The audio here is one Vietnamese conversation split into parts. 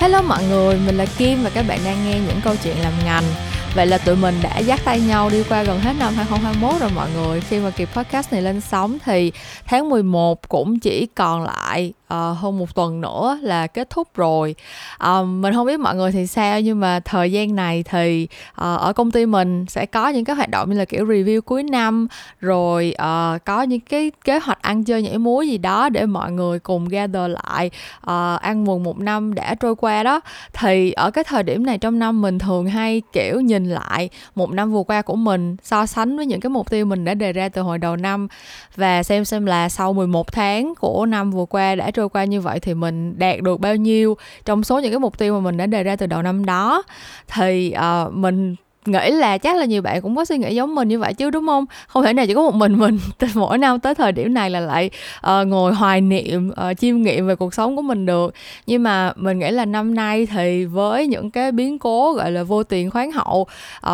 Hello mọi người, mình là Kim và các bạn đang nghe những câu chuyện làm ngành. Vậy là tụi mình đã dắt tay nhau đi qua gần hết năm 2021 rồi mọi người. Khi mà kịp podcast này lên sóng thì tháng 11 cũng chỉ còn lại uh, hơn một tuần nữa là kết thúc rồi. Um, mình không biết mọi người thì sao nhưng mà thời gian này thì uh, ở công ty mình sẽ có những cái hoạt động như là kiểu review cuối năm rồi uh, có những cái kế hoạch ăn chơi nhảy múa gì đó để mọi người cùng gather lại uh, ăn mừng một năm đã trôi qua đó. Thì ở cái thời điểm này trong năm mình thường hay kiểu nhìn lại một năm vừa qua của mình so sánh với những cái mục tiêu mình đã đề ra từ hồi đầu năm. Và xem xem là sau 11 tháng của năm vừa qua đã trôi qua như vậy thì mình đạt được bao nhiêu trong số những cái mục tiêu mà mình đã đề ra từ đầu năm đó. Thì uh, mình nghĩ là chắc là nhiều bạn cũng có suy nghĩ giống mình như vậy chứ đúng không? Không thể nào chỉ có một mình mình mỗi năm tới thời điểm này là lại uh, ngồi hoài niệm uh, chiêm nghiệm về cuộc sống của mình được. Nhưng mà mình nghĩ là năm nay thì với những cái biến cố gọi là vô tiền khoáng hậu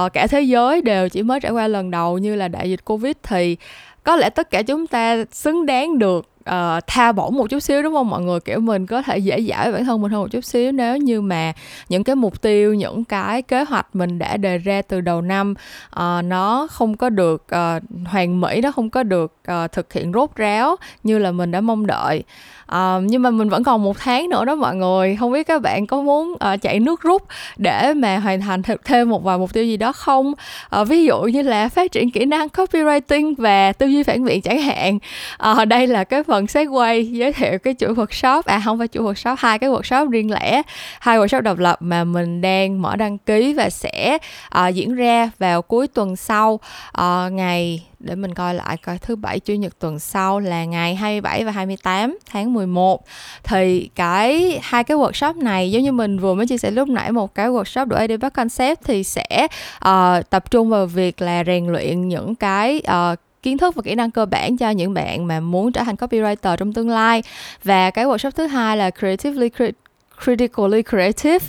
uh, cả thế giới đều chỉ mới trải qua lần đầu như là đại dịch covid thì có lẽ tất cả chúng ta xứng đáng được uh, tha bổng một chút xíu đúng không? Mọi người kiểu mình có thể dễ dãi bản thân mình hơn một chút xíu nếu như mà những cái mục tiêu những cái kế hoạch mình đã đề ra từ đầu năm uh, nó không có được uh, hoàn mỹ nó không có được uh, thực hiện rốt ráo như là mình đã mong đợi à, nhưng mà mình vẫn còn một tháng nữa đó mọi người. Không biết các bạn có muốn uh, chạy nước rút để mà hoàn thành thêm một vài mục tiêu gì đó không? À, ví dụ như là phát triển kỹ năng copywriting và tư duy phản biện chẳng hạn. À, đây là cái phần segue giới thiệu cái chuỗi workshop à không phải chuỗi workshop hai cái workshop riêng lẻ hai workshop độc lập mà mình đang mở đăng ký và sẽ uh, diễn ra vào cuối tuần sau uh, ngày để mình coi lại coi thứ bảy chủ nhật tuần sau là ngày 27 và 28 tháng 11 thì cái hai cái workshop này giống như mình vừa mới chia sẻ lúc nãy một cái workshop của ADB Concept thì sẽ uh, tập trung vào việc là rèn luyện những cái uh, kiến thức và kỹ năng cơ bản cho những bạn mà muốn trở thành copywriter trong tương lai. Và cái workshop thứ hai là creatively critically creative.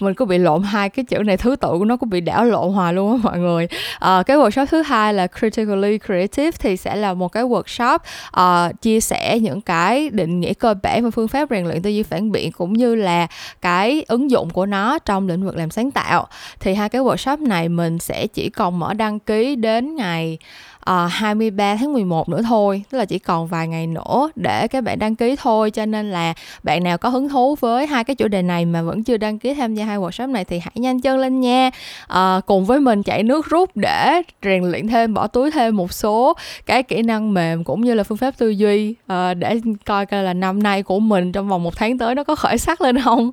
Mình có bị lộn hai cái chữ này thứ tự của nó có bị đảo lộn hòa luôn á mọi người. À, cái workshop thứ hai là critically creative thì sẽ là một cái workshop uh, chia sẻ những cái định nghĩa cơ bản và phương pháp rèn luyện tư duy phản biện cũng như là cái ứng dụng của nó trong lĩnh vực làm sáng tạo. Thì hai cái workshop này mình sẽ chỉ còn mở đăng ký đến ngày Ờ, uh, 23 tháng 11 nữa thôi tức là chỉ còn vài ngày nữa để các bạn đăng ký thôi. Cho nên là bạn nào có hứng thú với hai cái chủ đề này mà vẫn chưa đăng ký tham gia hai workshop này thì hãy nhanh chân lên nha. Uh, cùng với mình chạy nước rút để rèn luyện thêm bỏ túi thêm một số cái kỹ năng mềm cũng như là phương pháp tư duy uh, để coi coi là năm nay của mình trong vòng một tháng tới nó có khởi sắc lên không.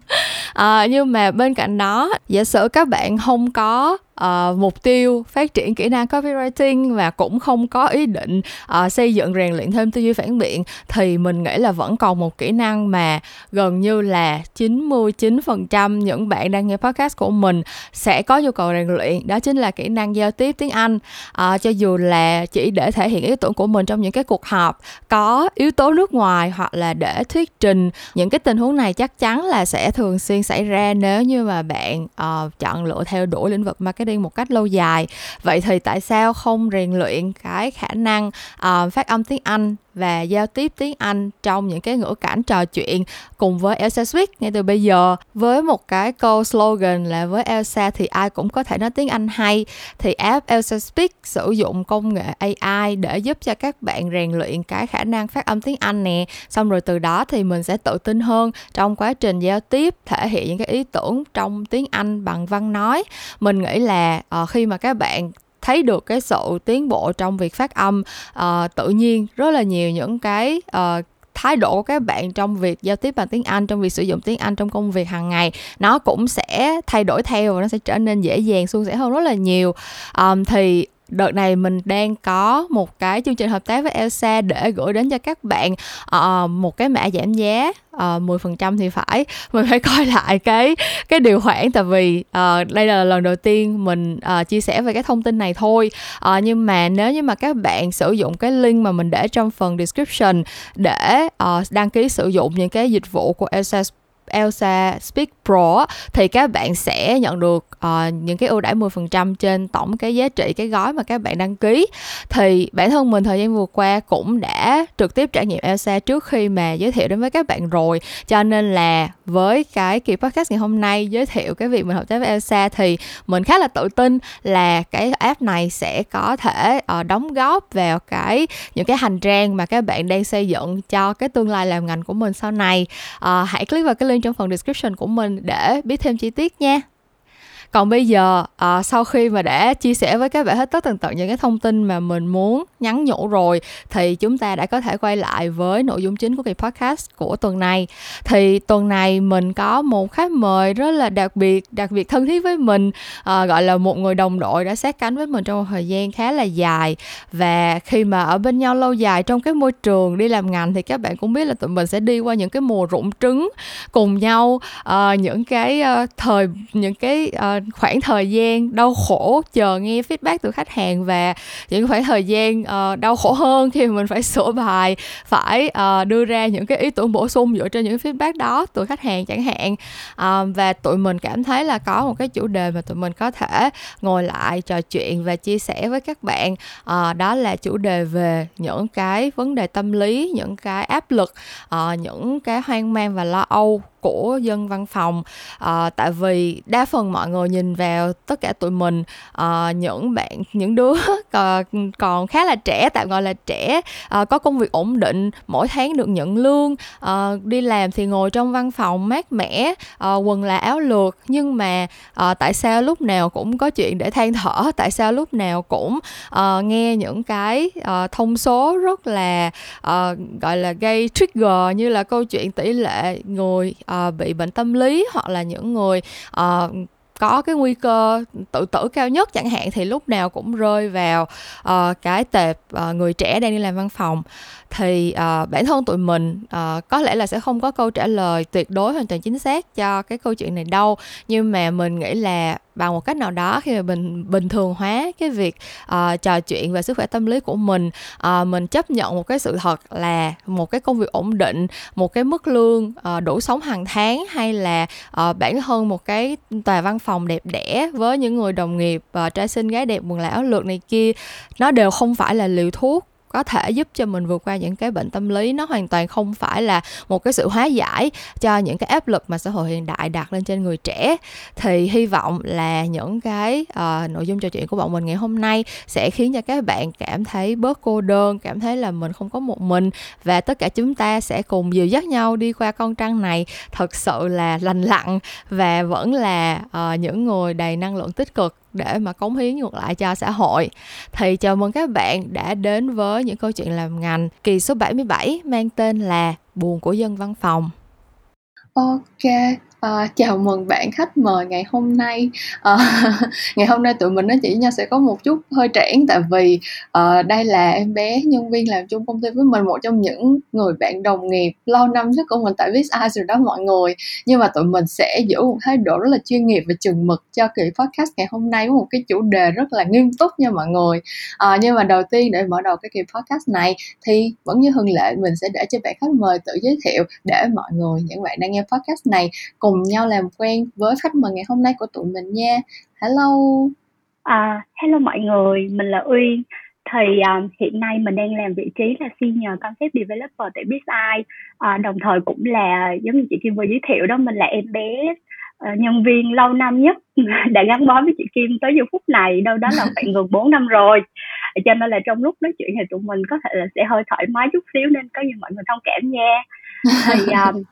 Uh, nhưng mà bên cạnh đó giả sử các bạn không có uh, mục tiêu phát triển kỹ năng copywriting và cũng không có ý định uh, xây dựng rèn luyện thêm tư duy phản biện thì mình nghĩ là vẫn còn một kỹ năng mà gần như là 99% những bạn đang nghe podcast của mình sẽ có nhu cầu rèn luyện. Đó chính là kỹ năng giao tiếp tiếng Anh. Uh, cho dù là chỉ để thể hiện ý tưởng của mình trong những cái cuộc họp có yếu tố nước ngoài hoặc là để thuyết trình những cái tình huống này chắc chắn là sẽ thường xuyên xảy ra nếu như mà bạn uh, chọn lựa theo đuổi lĩnh vực marketing đi một cách lâu dài. Vậy thì tại sao không rèn luyện cái khả năng uh, phát âm tiếng anh và giao tiếp tiếng Anh trong những cái ngữ cảnh trò chuyện cùng với Elsa Swift ngay từ bây giờ. Với một cái câu slogan là với Elsa thì ai cũng có thể nói tiếng Anh hay thì app Elsa Speak sử dụng công nghệ AI để giúp cho các bạn rèn luyện cái khả năng phát âm tiếng Anh nè. Xong rồi từ đó thì mình sẽ tự tin hơn trong quá trình giao tiếp thể hiện những cái ý tưởng trong tiếng Anh bằng văn nói. Mình nghĩ là uh, khi mà các bạn thấy được cái sự tiến bộ trong việc phát âm. Uh, tự nhiên rất là nhiều những cái uh, thái độ của các bạn trong việc giao tiếp bằng tiếng Anh trong việc sử dụng tiếng Anh trong công việc hàng ngày nó cũng sẽ thay đổi theo và nó sẽ trở nên dễ dàng suôn sẻ hơn rất là nhiều. Um, thì đợt này mình đang có một cái chương trình hợp tác với Elsa để gửi đến cho các bạn uh, một cái mã giảm giá ờ, uh, 10% thì phải. Mình phải coi lại cái cái điều khoản tại vì uh, đây là lần đầu tiên mình uh, chia sẻ về cái thông tin này thôi. Uh, nhưng mà nếu như mà các bạn sử dụng cái link mà mình để trong phần description để uh, đăng ký sử dụng những cái dịch vụ của Elsa Elsa Speak Pro thì các bạn sẽ nhận được uh, những cái ưu đãi 10% trên tổng cái giá trị cái gói mà các bạn đăng ký. Thì bản thân mình thời gian vừa qua cũng đã trực tiếp trải nghiệm Elsa trước khi mà giới thiệu đến với các bạn rồi. Cho nên là với cái kỳ podcast ngày hôm nay giới thiệu cái việc mình hợp tác với Elsa thì mình khá là tự tin là cái app này sẽ có thể uh, đóng góp vào cái những cái hành trang mà các bạn đang xây dựng cho cái tương lai làm ngành của mình sau này. Uh, hãy click vào cái link trong phần description của mình để biết thêm chi tiết nha còn bây giờ à, sau khi mà đã chia sẻ với các bạn hết tất tần tật những cái thông tin mà mình muốn nhắn nhủ rồi thì chúng ta đã có thể quay lại với nội dung chính của kỳ podcast của tuần này. Thì tuần này mình có một khách mời rất là đặc biệt đặc biệt thân thiết với mình à, gọi là một người đồng đội đã sát cánh với mình trong một thời gian khá là dài. Và khi mà ở bên nhau lâu dài trong cái môi trường đi làm ngành thì các bạn cũng biết là tụi mình sẽ đi qua những cái mùa rụng trứng cùng nhau à, những cái uh, thời những cái uh, khoảng thời gian đau khổ chờ nghe feedback từ khách hàng và những khoảng thời gian uh, đau khổ hơn khi mà mình phải sửa bài phải uh, đưa ra những cái ý tưởng bổ sung dựa trên những feedback đó từ khách hàng chẳng hạn. Uh, và tụi mình cảm thấy là có một cái chủ đề mà tụi mình có thể ngồi lại trò chuyện và chia sẻ với các bạn. Uh, đó là chủ đề về những cái vấn đề tâm lý những cái áp lực uh, những cái hoang mang và lo âu của dân văn phòng. À, tại vì đa phần mọi người nhìn vào tất cả tụi mình à, những bạn những đứa còn, còn khá là trẻ tạm gọi là trẻ à, có công việc ổn định mỗi tháng được nhận lương à, đi làm thì ngồi trong văn phòng mát mẻ à, quần là áo lược. Nhưng mà à, tại sao lúc nào cũng có chuyện để than thở tại sao lúc nào cũng à, nghe những cái à, thông số rất là à, gọi là gây trigger như là câu chuyện tỷ lệ người à, uh, bị bệnh tâm lý hoặc là những người uh, có cái nguy cơ tự tử cao nhất chẳng hạn thì lúc nào cũng rơi vào uh, cái tệp uh, người trẻ đang đi làm văn phòng. Thì uh, bản thân tụi mình uh, có lẽ là sẽ không có câu trả lời tuyệt đối hoàn toàn chính xác cho cái câu chuyện này đâu. Nhưng mà mình nghĩ là bằng một cách nào đó khi mà mình bình thường hóa cái việc uh, trò chuyện về sức khỏe tâm lý của mình. Uh, mình chấp nhận một cái sự thật là một cái công việc ổn định một cái mức lương uh, đủ sống hàng tháng hay là uh, bản thân một cái tòa văn phòng đẹp đẽ với những người đồng nghiệp uh, trai xinh gái đẹp quần là áo này kia nó đều không phải là liều thuốc có thể giúp cho mình vượt qua những cái bệnh tâm lý. Nó hoàn toàn không phải là một cái sự hóa giải cho những cái áp lực mà xã hội hiện đại đặt lên trên người trẻ. Thì hy vọng là những cái uh, nội dung trò chuyện của bọn mình ngày hôm nay sẽ khiến cho các bạn cảm thấy bớt cô đơn cảm thấy là mình không có một mình và tất cả chúng ta sẽ cùng dìu dắt nhau đi qua con trăng này. Thật sự là lành lặn và vẫn là uh, những người đầy năng lượng tích cực để mà cống hiến ngược lại cho xã hội. Thì chào mừng các bạn đã đến với những câu chuyện làm ngành kỳ số 77 mang tên là Buồn của dân văn phòng. Ok, À, chào mừng bạn khách mời ngày hôm nay. À, ngày hôm nay tụi mình nói chỉ nha sẽ có một chút hơi trễ tại vì à, đây là em bé nhân viên làm chung công ty với mình một trong những người bạn đồng nghiệp lâu năm nhất của mình tại Viz Eyes rồi đó mọi người. Nhưng mà tụi mình sẽ giữ một thái độ rất là chuyên nghiệp và chừng mực cho kỳ podcast ngày hôm nay với một cái chủ đề rất là nghiêm túc nha mọi người. À, nhưng mà đầu tiên để mở đầu cái kỳ podcast này thì vẫn như thường lệ mình sẽ để cho bạn khách mời tự giới thiệu để mọi người những bạn đang nghe podcast này cùng cùng nhau làm quen với khách mời ngày hôm nay của tụi mình nha. Hello. À hello mọi người mình là uyên. Thì uh, hiện nay mình đang làm vị trí là senior concept developer tại BizEye uh, đồng thời cũng là giống như chị Kim vừa giới thiệu đó mình là em bé uh, nhân viên lâu năm nhất đã gắn bó với chị Kim tới giờ phút này đâu đó là khoảng gần 4 năm rồi. Cho nên là trong lúc nói chuyện thì tụi mình có thể là sẽ hơi thoải mái chút xíu nên có gì mọi người thông cảm nha. Thì um,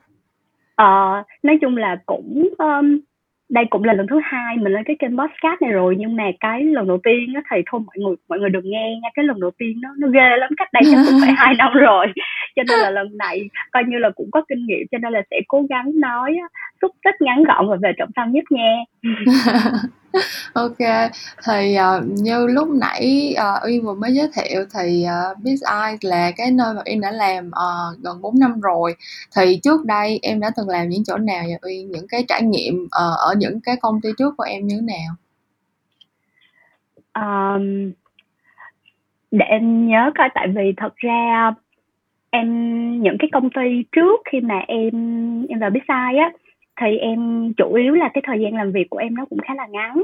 Ờ, nói chung là cũng, ờm, đây cũng là lần thứ hai mình lên cái kênh podcast này rồi, nhưng mà cái lần đầu tiên á thì thôi mọi người mọi người đừng nghe nha, cái lần đầu tiên nó nó ghê lắm, cách đây chắc cũng phải 2 năm rồi. Cho nên là lần này coi như là cũng có kinh nghiệm, cho nên là sẽ cố gắng nói á, xúc tích, ngắn gọn và về trọng tâm nhất nha. OK, thì, ờ, như lúc nãy, ờ, Uyên vừa mới giới thiệu thì, ờ, BizEye là cái nơi mà Uyên đã làm, ờ, gần 4 năm rồi. Thì trước đây em đã từng làm những chỗ nào và Uyên? Những cái trải nghiệm, ờ, ở những cái công ty trước của em như thế nào? Ờm, để em nhớ coi, tại vì thật ra em những cái công ty trước khi mà em em vào BizEye á, thì em chủ yếu là cái thời gian làm việc của em nó cũng khá là ngắn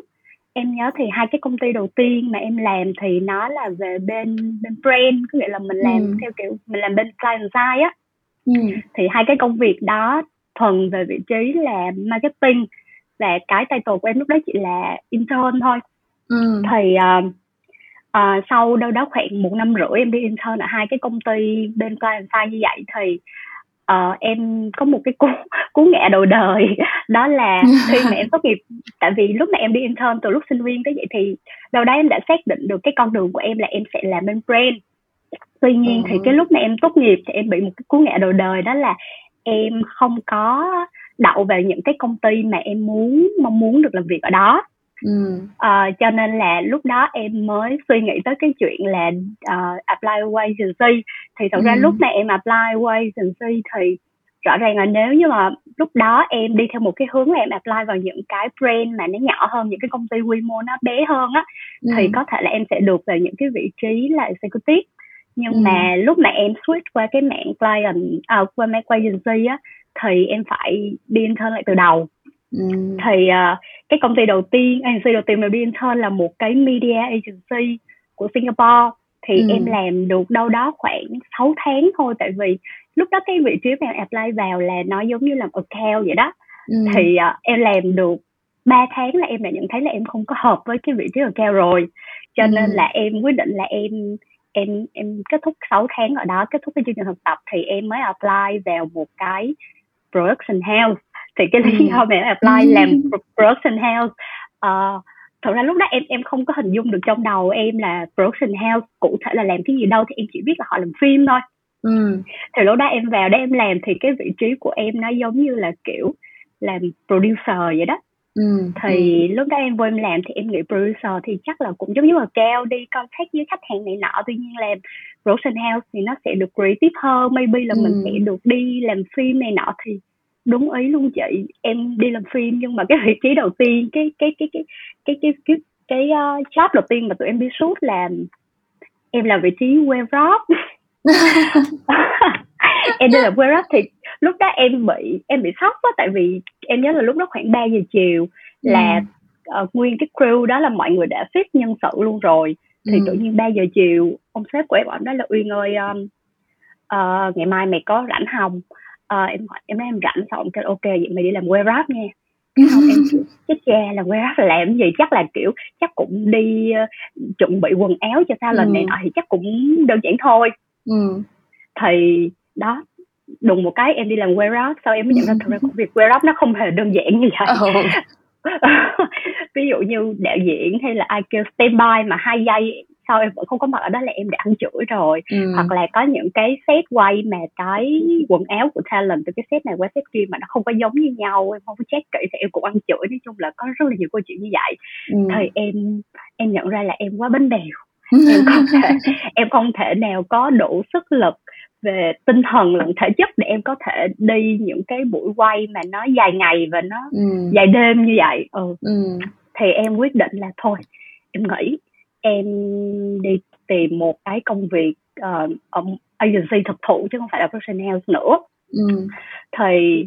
em nhớ thì hai cái công ty đầu tiên mà em làm thì nó là về bên bên brand có nghĩa là mình làm ừ. theo kiểu mình làm bên client side á ừ. thì hai cái công việc đó thuần về vị trí là marketing và cái title của em lúc đó chỉ là intern thôi ừ. thì uh, uh, sau đâu đó khoảng một năm rưỡi em đi intern ở hai cái công ty bên client side như vậy thì uh, em có một cái cú cú ngã đầu đời. Đó là khi mà em tốt nghiệp tại vì lúc mà em đi intern từ lúc sinh viên tới vậy thì đâu đó em đã xác định được cái con đường của em là em sẽ làm bên brand tuy nhiên thì cái lúc mà em tốt nghiệp thì em bị một cái cú ngã đầu đời đó là em không có đậu vào những cái công ty mà em muốn mong muốn được làm việc ở đó Ừ. Uh, cho nên là lúc đó em mới suy nghĩ tới cái chuyện là uh, apply agency thì thật ừ. ra lúc mà em apply agency thì rõ ràng là nếu như mà lúc đó em đi theo một cái hướng là em apply vào những cái brand mà nó nhỏ hơn những cái công ty quy mô nó bé hơn á ừ. thì có thể là em sẽ được vào những cái vị trí là executive nhưng ừ. mà lúc mà em switch qua cái mạng client à, qua mạng agency á thì em phải đi intern lại từ đầu ừ. thì uh, cái công ty đầu tiên agency đầu tiên mà đi intern là một cái media agency của Singapore thì ừ. em làm được đâu đó khoảng 6 tháng thôi tại vì lúc đó cái vị trí mà em apply vào là nó giống như làm account vậy đó ừ. thì uh, em làm được 3 tháng là em đã nhận thấy là em không có hợp với cái vị trí account rồi cho ừ. nên là em quyết định là em em em kết thúc 6 tháng ở đó kết thúc cái chương trình thực tập thì em mới apply vào một cái production house thì cái lý do mà em apply ừ. làm production house uh, thật ra lúc đó em em không có hình dung được trong đầu em là production house cụ thể là làm cái gì đâu thì em chỉ biết là họ làm phim thôi ừ. thì lúc đó em vào đó em làm thì cái vị trí của em nó giống như là kiểu làm producer vậy đó Ừ, thì ừ. lúc đó em vô em làm thì em nghĩ producer thì chắc là cũng giống như là cao đi contact với khách hàng này nọ tuy nhiên làm production house thì nó sẽ được creative hơn maybe là ừ. mình sẽ được đi làm phim này nọ thì đúng ý luôn chị em đi làm phim nhưng mà cái vị trí đầu tiên cái cái cái cái cái cái cái, cái uh, job đầu tiên mà tụi em đi suốt làm em làm vị trí web rock em đi làm web rock thì lúc đó em bị em bị sốc quá tại vì em nhớ là lúc đó khoảng 3 giờ chiều ừ. là ừ. uh, nguyên cái crew đó là mọi người đã xếp nhân sự luôn rồi thì ừ. tự nhiên 3 giờ chiều ông sếp của em bảo đó là uyên ơi um, uh, ngày mai mày có rảnh hồng uh, em hỏi em nói em rảnh xong kêu ok vậy mày đi làm web rap nha không em kiểu chết cha là rap là làm gì chắc là kiểu chắc cũng đi uh, chuẩn bị quần áo cho sao lần ừ. này nọ thì chắc cũng đơn giản thôi ừ. thì đó đùng một cái em đi làm rap sau em mới nhận ra thực ra công việc rap nó không hề đơn giản như vậy oh. ví dụ như đạo diễn hay là ai kêu standby mà hai giây sau em vẫn không có mặt ở đó là em đã ăn chửi rồi ừ. hoặc là có những cái set quay mà cái quần áo của talent từ cái set này qua set kia mà nó không có giống như nhau em không có check kỹ thì em cũng ăn chửi nói chung là có rất là nhiều câu chuyện như vậy ừ. thì em em nhận ra là em quá bánh bèo em không thể em không thể nào có đủ sức lực về tinh thần lẫn thể chất để em có thể đi những cái buổi quay mà nó dài ngày và nó ừ. dài đêm như vậy ừ. ừ. thì em quyết định là thôi em nghĩ em đi tìm một cái công việc uh, ở agency thực thụ chứ không phải là production house nữa ừ. thì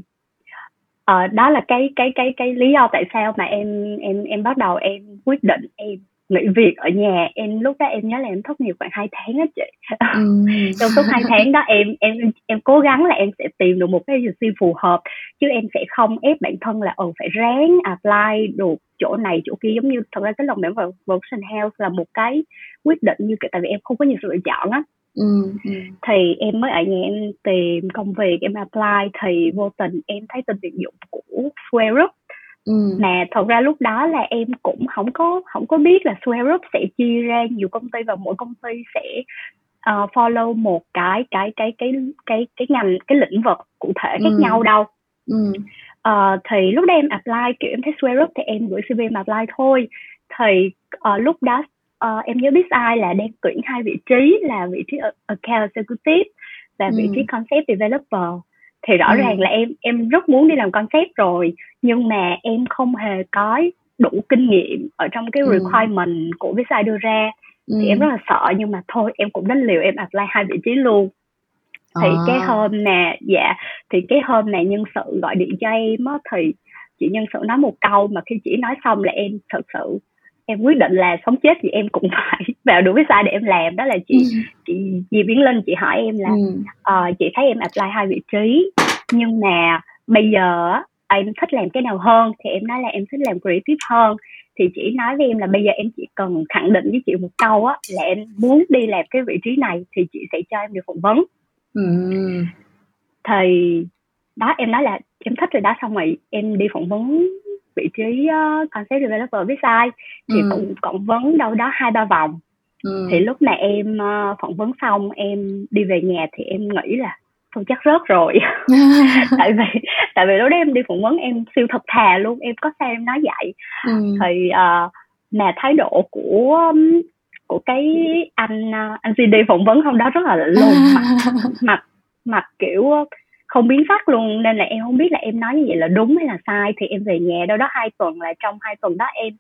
uh, đó là cái cái cái cái lý do tại sao mà em em em bắt đầu em quyết định em nghỉ việc ở nhà em lúc đó em nhớ là em thất nghiệp khoảng hai tháng á chị ừ. trong suốt hai tháng đó em em em cố gắng là em sẽ tìm được một cái agency phù hợp chứ em sẽ không ép bản thân là ừ phải ráng apply được chỗ này chỗ kia giống như thật ra cái lòng mềm vào production house là một cái quyết định như kiểu tại vì em không có nhiều sự lựa chọn á Ừ, ừ. thì em mới ở nhà em tìm công việc em apply thì vô tình em thấy tin tuyển dụng của Square Group Ừ. mà thật ra lúc đó là em cũng không có không có biết là Square Group sẽ chia ra nhiều công ty và mỗi công ty sẽ uh, follow một cái cái cái cái cái cái ngành cái lĩnh vực cụ thể khác ừ. nhau đâu ừ. uh, thì lúc đó em apply kiểu em thấy Square Group thì em gửi CV em apply thôi thì uh, lúc đó uh, em nhớ biết ai là đang tuyển hai vị trí là vị trí account executive và vị trí concept developer thì rõ ừ. ràng là em em rất muốn đi làm concept rồi nhưng mà em không hề có đủ kinh nghiệm ở trong cái ừ. requirement của visa đưa ra ừ. thì em rất là sợ nhưng mà thôi em cũng đánh liều em apply hai vị trí luôn thì à. cái hôm mà dạ thì cái hôm này nhân sự gọi điện cho em á thì chị nhân sự nói một câu mà khi chị nói xong là em thật sự em quyết định là sống chết thì em cũng phải vào được cái sai để em làm đó là chị ừ. chị Diệp Biến Linh chị hỏi em là ừ. uh, chị thấy em apply hai vị trí nhưng mà bây giờ em thích làm cái nào hơn thì em nói là em thích làm creative hơn thì chị nói với em là bây giờ em chỉ cần khẳng định với chị một câu á là em muốn đi làm cái vị trí này thì chị sẽ cho em được phỏng vấn ừ. thì đó em nói là em thích rồi đó xong rồi em đi phỏng vấn vị trí uh, concept developer website thì ừ. cũng phỏng vấn đâu đó hai ba vòng ừ. thì lúc mà em uh, phỏng vấn xong em đi về nhà thì em nghĩ là tôi chắc rớt rồi. Tại vì tại vì lúc đó em đi phỏng vấn em siêu thật thà luôn em có sao em nói vậy. Ừ. thì uh, mà thái độ của của cái anh uh, anh CD phỏng vấn hôm đó rất là lùng mặt mặt mặt kiểu không biến sắc luôn. Nên là em không biết là em nói như vậy là đúng hay là sai. Thì em về nhà đâu đó hai tuần là trong hai tuần đó em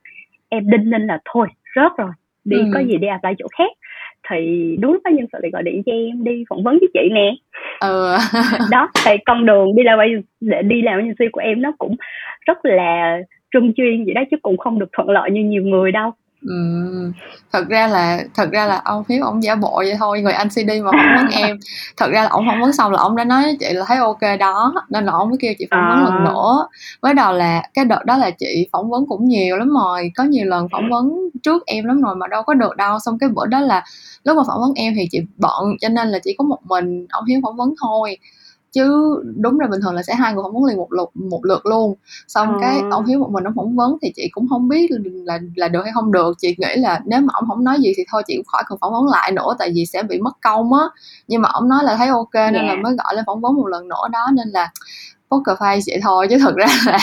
em đinh ninh là thôi rớt rồi đi ừ. có gì đi apply chỗ khác thì đúng đó nhân sự lại gọi điện cho em đi phỏng vấn với chị nè ừ. đó thì con đường đi làm để đi làm agency của em nó cũng rất là trung chuyên vậy đó chứ cũng không được thuận lợi như nhiều người đâu Ừm, thật ra là thật ra là ông Hiếu ổng giả bộ vậy thôi, người anh CD mà phỏng vấn em. Thật ra là ổng phỏng vấn xong là ổng đã nói với chị là thấy ok đó, nên là ổng mới kêu chị phỏng vấn lần à. nữa. Mới đầu là cái đợt đó là chị phỏng vấn cũng nhiều lắm rồi, có nhiều lần phỏng vấn trước em lắm rồi mà đâu có được đâu. Xong cái bữa đó là lúc mà phỏng vấn em thì chị bận cho nên là chỉ có một mình ông Hiếu phỏng vấn thôi chứ đúng là bình thường là sẽ hai người phỏng vấn liền một lượt một lượt luôn xong à. cái ông hiếu một mình ông phỏng vấn thì chị cũng không biết là là được hay không được chị nghĩ là nếu mà ông không nói gì thì thôi chị cũng khỏi cần phỏng vấn lại nữa tại vì sẽ bị mất công á nhưng mà ông nói là thấy ok nên yeah. là mới gọi lên phỏng vấn một lần nữa đó nên là poker face vậy thôi chứ thật ra là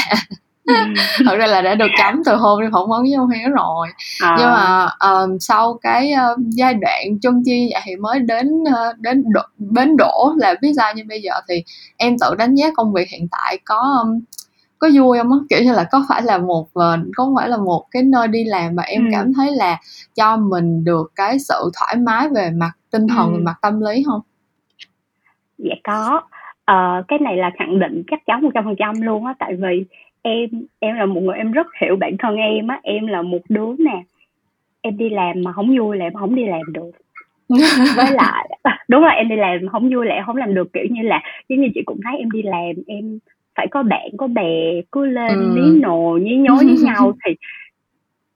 thật ra là đã được chấm từ hôm đi phỏng vấn với ông hiếu rồi à. nhưng mà um, sau cái uh, giai đoạn chân chi vậy thì mới đến uh, đến đo, bến đổ là biết sao như bây giờ thì em tự đánh giá công việc hiện tại có um, có vui không á kiểu như là có phải là một có phải là một cái nơi đi làm mà em ừ. cảm thấy là cho mình được cái sự thoải mái về mặt tinh thần ừ. về mặt tâm lý không dạ có uh, cái này là khẳng định chắc chắn một trăm phần trăm luôn á tại vì em em là một người em rất hiểu bản thân em á em là một đứa nè em đi làm mà không vui là em không đi làm được với lại đúng là em đi làm không vui là em không làm được kiểu như là giống như chị cũng thấy em đi làm em phải có bạn có bè cứ lên ừ. ní nồ nhí nhố với nhau thì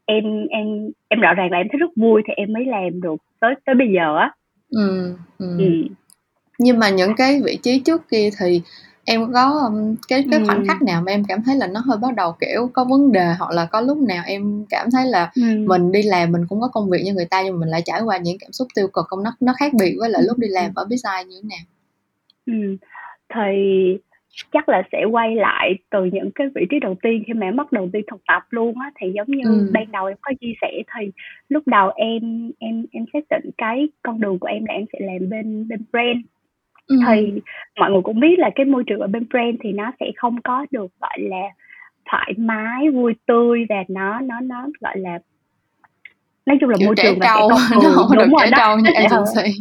em em em rõ ràng là em thấy rất vui thì em mới làm được tới tới bây giờ á ừ, ừ. ừ. nhưng mà những cái vị trí trước kia thì em có um, cái cái khoảnh khắc nào mà em cảm thấy là nó hơi bắt đầu kiểu có vấn đề hoặc là có lúc nào em cảm thấy là Ừm. mình đi làm mình cũng có công việc như người ta nhưng mà mình lại trải qua những cảm xúc tiêu cực không nó nó khác biệt với lại lúc đi làm ở Bizai như thế nào? Ừm, thì chắc là sẽ quay lại từ những cái vị trí đầu tiên khi mà em bắt đầu đi thực tập luôn á thì giống như Ừm. ban đầu em có chia sẻ thì lúc đầu em em em xác định cái con đường của em là em sẽ làm bên bên brand Ừm. Thì mọi người cũng biết là cái môi trường ở bên brand thì nó sẽ không có được, gọi là, thoải mái, vui tươi và nó nó nó, gọi là nói chung là Kiểu môi trường mà sẽ không nó hông có được đúng rồi, trẻ trâu như agency.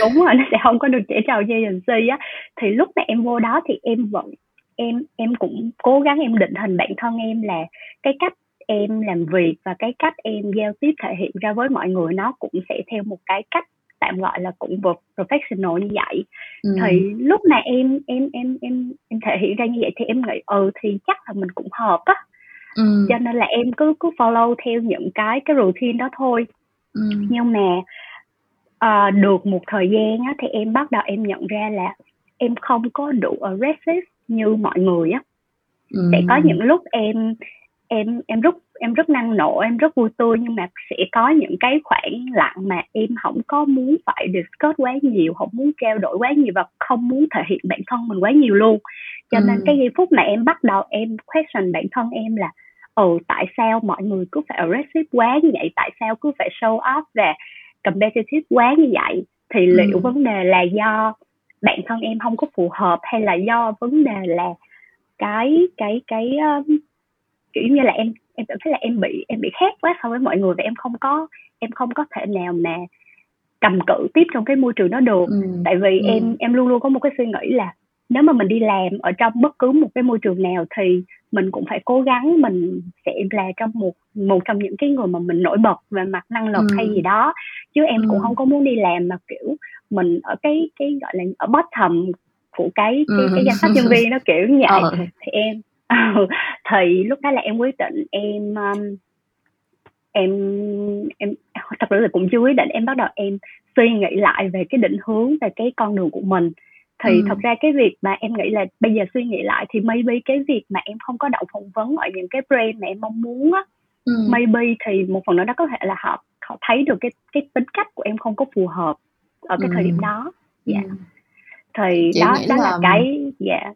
đúng rồi, nó sẽ không có được trẻ trâu như agency á. Thì lúc mà em vô đó thì em vẫn em em cũng cố gắng em định hình bản thân em là cái cách em làm việc và cái cách em giao tiếp thể hiện ra với mọi người nó cũng sẽ theo một cái cách tạm gọi là cũng professional như vậy ừ. thì lúc mà em em em em em thể hiện ra như vậy thì em nghĩ ừ thì chắc là mình cũng hợp á ừ. cho nên là em cứ cứ follow theo những cái cái routine đó thôi ừ. nhưng mà uh, được một thời gian á thì em bắt đầu em nhận ra là em không có đủ aggressive như mọi người á ừ. sẽ có những lúc em em em rất em rất năng nổ em rất vui tươi nhưng mà sẽ có những cái khoảng lặng mà em không có muốn phải discuss quá nhiều không muốn trao đổi quá nhiều và không muốn thể hiện bản thân mình quá nhiều luôn cho ừ. nên cái giây phút mà em bắt đầu em question bản thân em là ừ tại sao mọi người cứ phải aggressive quá như vậy tại sao cứ phải show off và competitive quá như vậy thì liệu ừ. vấn đề là do bản thân em không có phù hợp hay là do vấn đề là cái cái cái um, kiểu như là em em cảm thấy là em bị em bị khác quá so với mọi người và em không có em không có thể nào mà cầm cự tiếp trong cái môi trường đó được ừ. tại vì ừ. em em luôn luôn có một cái suy nghĩ là nếu mà mình đi làm ở trong bất cứ một cái môi trường nào thì mình cũng phải cố gắng mình sẽ là trong một một trong những cái người mà mình nổi bật về mặt năng lực ừ. hay gì đó chứ em ừ. cũng không có muốn đi làm mà kiểu mình ở cái cái gọi là ở bottom của cái cái, cái danh sách nhân viên nó kiểu như vậy ừ. thì em thì lúc đó là em quyết định em um, em em thật sự là cũng chưa quyết định em bắt đầu em suy nghĩ lại về cái định hướng về cái con đường của mình thì ừ. thật ra cái việc mà em nghĩ là bây giờ suy nghĩ lại thì maybe cái việc mà em không có đậu phỏng vấn ở những cái brand mà em mong muốn á ừ. maybe thì một phần nữa đó có thể là họ họ thấy được cái cái tính cách của em không có phù hợp ở cái ừ. thời điểm đó dạ yeah. ừ. thì chị đó đó là, là cái dạ yeah.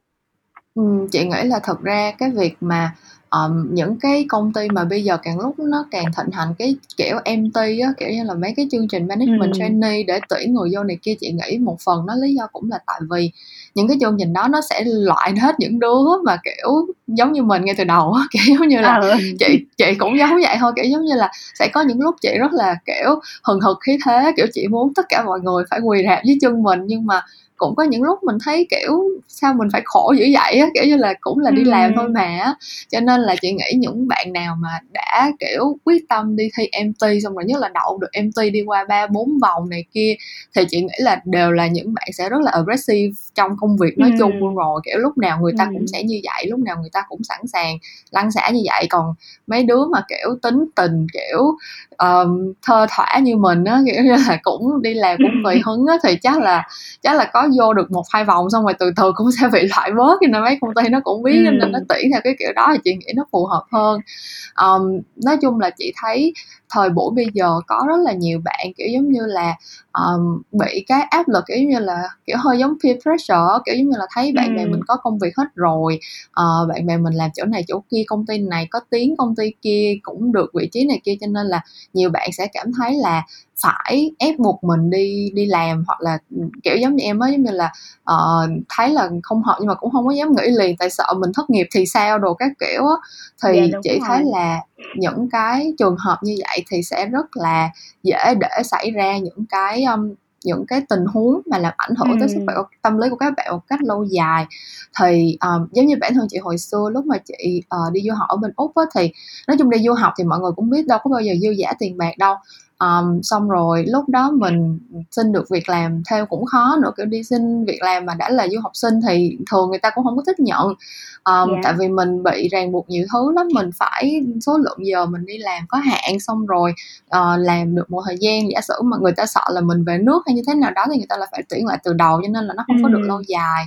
Ừ, chị nghĩ là thật ra cái việc mà um, những cái công ty mà bây giờ càng lúc nó càng thịnh hành cái kiểu MT á kiểu như là mấy cái chương trình management ừ. trainee để tuyển người vô này kia chị nghĩ một phần nó lý do cũng là tại vì những cái chương trình đó nó sẽ loại hết những đứa mà kiểu giống như mình ngay từ đầu á kiểu giống như là ừ. chị chị cũng giống vậy thôi kiểu giống như là sẽ có những lúc chị rất là kiểu hừng hực khí thế kiểu chị muốn tất cả mọi người phải quỳ rạp dưới chân mình nhưng mà cũng có những lúc mình thấy kiểu sao mình phải khổ dữ vậy á kiểu như là cũng là đi ừ. làm thôi mà cho nên là chị nghĩ những bạn nào mà đã kiểu quyết tâm đi thi MT xong rồi nhất là đậu được MT đi qua ba bốn vòng này kia thì chị nghĩ là đều là những bạn sẽ rất là aggressive trong công việc nói ừ. chung luôn rồi kiểu lúc nào người ta ừ. cũng sẽ như vậy lúc nào người ta cũng sẵn sàng lăn xả như vậy còn mấy đứa mà kiểu tính tình kiểu um, thơ thỏa như mình á kiểu như là cũng đi làm cũng tùy hứng á thì chắc là chắc là có vô được một hai vòng xong rồi từ từ cũng sẽ bị loại bớt nên mấy công ty nó cũng biết ừ. nên nó tuyển theo cái kiểu đó thì chị nghĩ nó phù hợp hơn um, nói chung là chị thấy thời buổi bây giờ có rất là nhiều bạn kiểu giống như là um, bị cái áp lực kiểu như là kiểu hơi giống peer pressure kiểu giống như là thấy bạn ừ. bè mình có công việc hết rồi uh, bạn bè mình làm chỗ này chỗ kia công ty này có tiếng công ty kia cũng được vị trí này kia cho nên là nhiều bạn sẽ cảm thấy là phải ép buộc mình đi đi làm hoặc là kiểu giống như em ấy giống như là uh, thấy là không hợp nhưng mà cũng không có dám nghĩ liền tại sợ mình thất nghiệp thì sao đồ các kiểu á thì dạ, chị thấy là những cái trường hợp như vậy thì sẽ rất là dễ để xảy ra những cái um, những cái tình huống mà làm ảnh hưởng ừ. tới sức khỏe tâm lý của các bạn một cách lâu dài thì um, giống như bản thân chị hồi xưa lúc mà chị uh, đi du học ở bên úc á, thì nói chung đi du học thì mọi người cũng biết đâu có bao giờ dư giả tiền bạc đâu um, xong rồi lúc đó mình xin được việc làm theo cũng khó nữa kiểu đi xin việc làm mà đã là du học sinh thì thường người ta cũng không có thích nhận um, yeah. Dạ. tại vì mình bị ràng buộc nhiều thứ lắm mình phải số lượng giờ mình đi làm có hạn xong rồi uh, làm được một thời gian giả sử mà người ta sợ là mình về nước hay như thế nào đó thì người ta là phải tuyển lại từ đầu cho nên là nó không ừ. có được lâu dài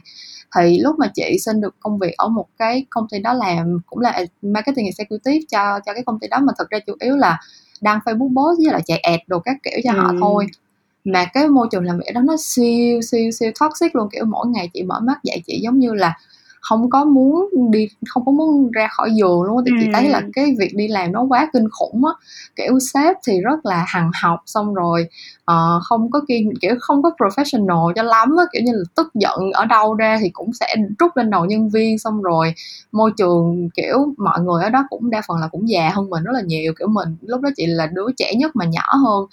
thì lúc mà chị xin được công việc ở một cái công ty đó làm cũng là marketing executive cho cho cái công ty đó mà thực ra chủ yếu là đăng facebook post với lại chạy ad đồ các kiểu cho ừ. họ thôi mà cái môi trường làm việc đó nó siêu siêu siêu toxic luôn kiểu mỗi ngày chị mở mắt dậy chị giống như là không có muốn đi không có muốn ra khỏi giường luôn thì ừ. chị thấy là cái việc đi làm nó quá kinh khủng á. Kiểu sếp thì rất là hằng học xong rồi uh, không có kiên kiểu không có professional cho lắm á. Kiểu như là tức giận ở đâu ra thì cũng sẽ trút lên đầu nhân viên xong rồi môi trường kiểu mọi người ở đó cũng đa phần là cũng già hơn mình rất là nhiều. Kiểu mình lúc đó chị là đứa trẻ nhất mà nhỏ hơn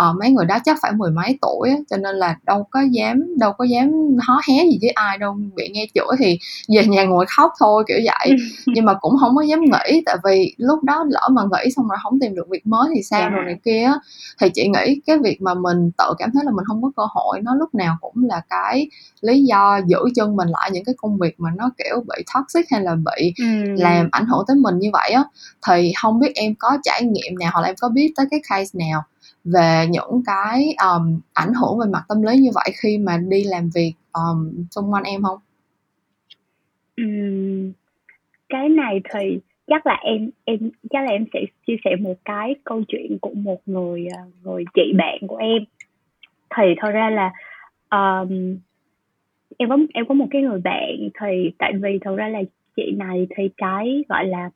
uh, mấy người đó chắc phải mười mấy tuổi cho nên là đâu có dám đâu có dám hó hé gì với ai đâu bị nghe chửi thì về nhà ngồi khóc thôi kiểu vậy nhưng mà cũng không có dám nghĩ tại vì lúc đó lỡ mà nghĩ xong rồi không tìm được việc mới thì sao yeah. rồi dạ. này kia thì chị nghĩ cái việc mà mình tự cảm thấy là mình không có cơ hội nó lúc nào cũng là cái lý do giữ chân mình lại những cái công việc mà nó kiểu bị toxic hay là bị ừ. làm ảnh hưởng tới mình như vậy á thì không biết em có trải nghiệm nào hoặc là em có biết tới cái case nào về những cái um, ảnh hưởng về mặt tâm lý như vậy khi mà đi làm việc um, xung quanh em không? Uhm, cái này thì chắc là em em chắc là em sẽ chia sẻ một cái câu chuyện của một người ờ, người chị bạn của em thì thật ra là um, em có em có một cái người bạn thì tại vì thật ra là chị này thì cái gọi là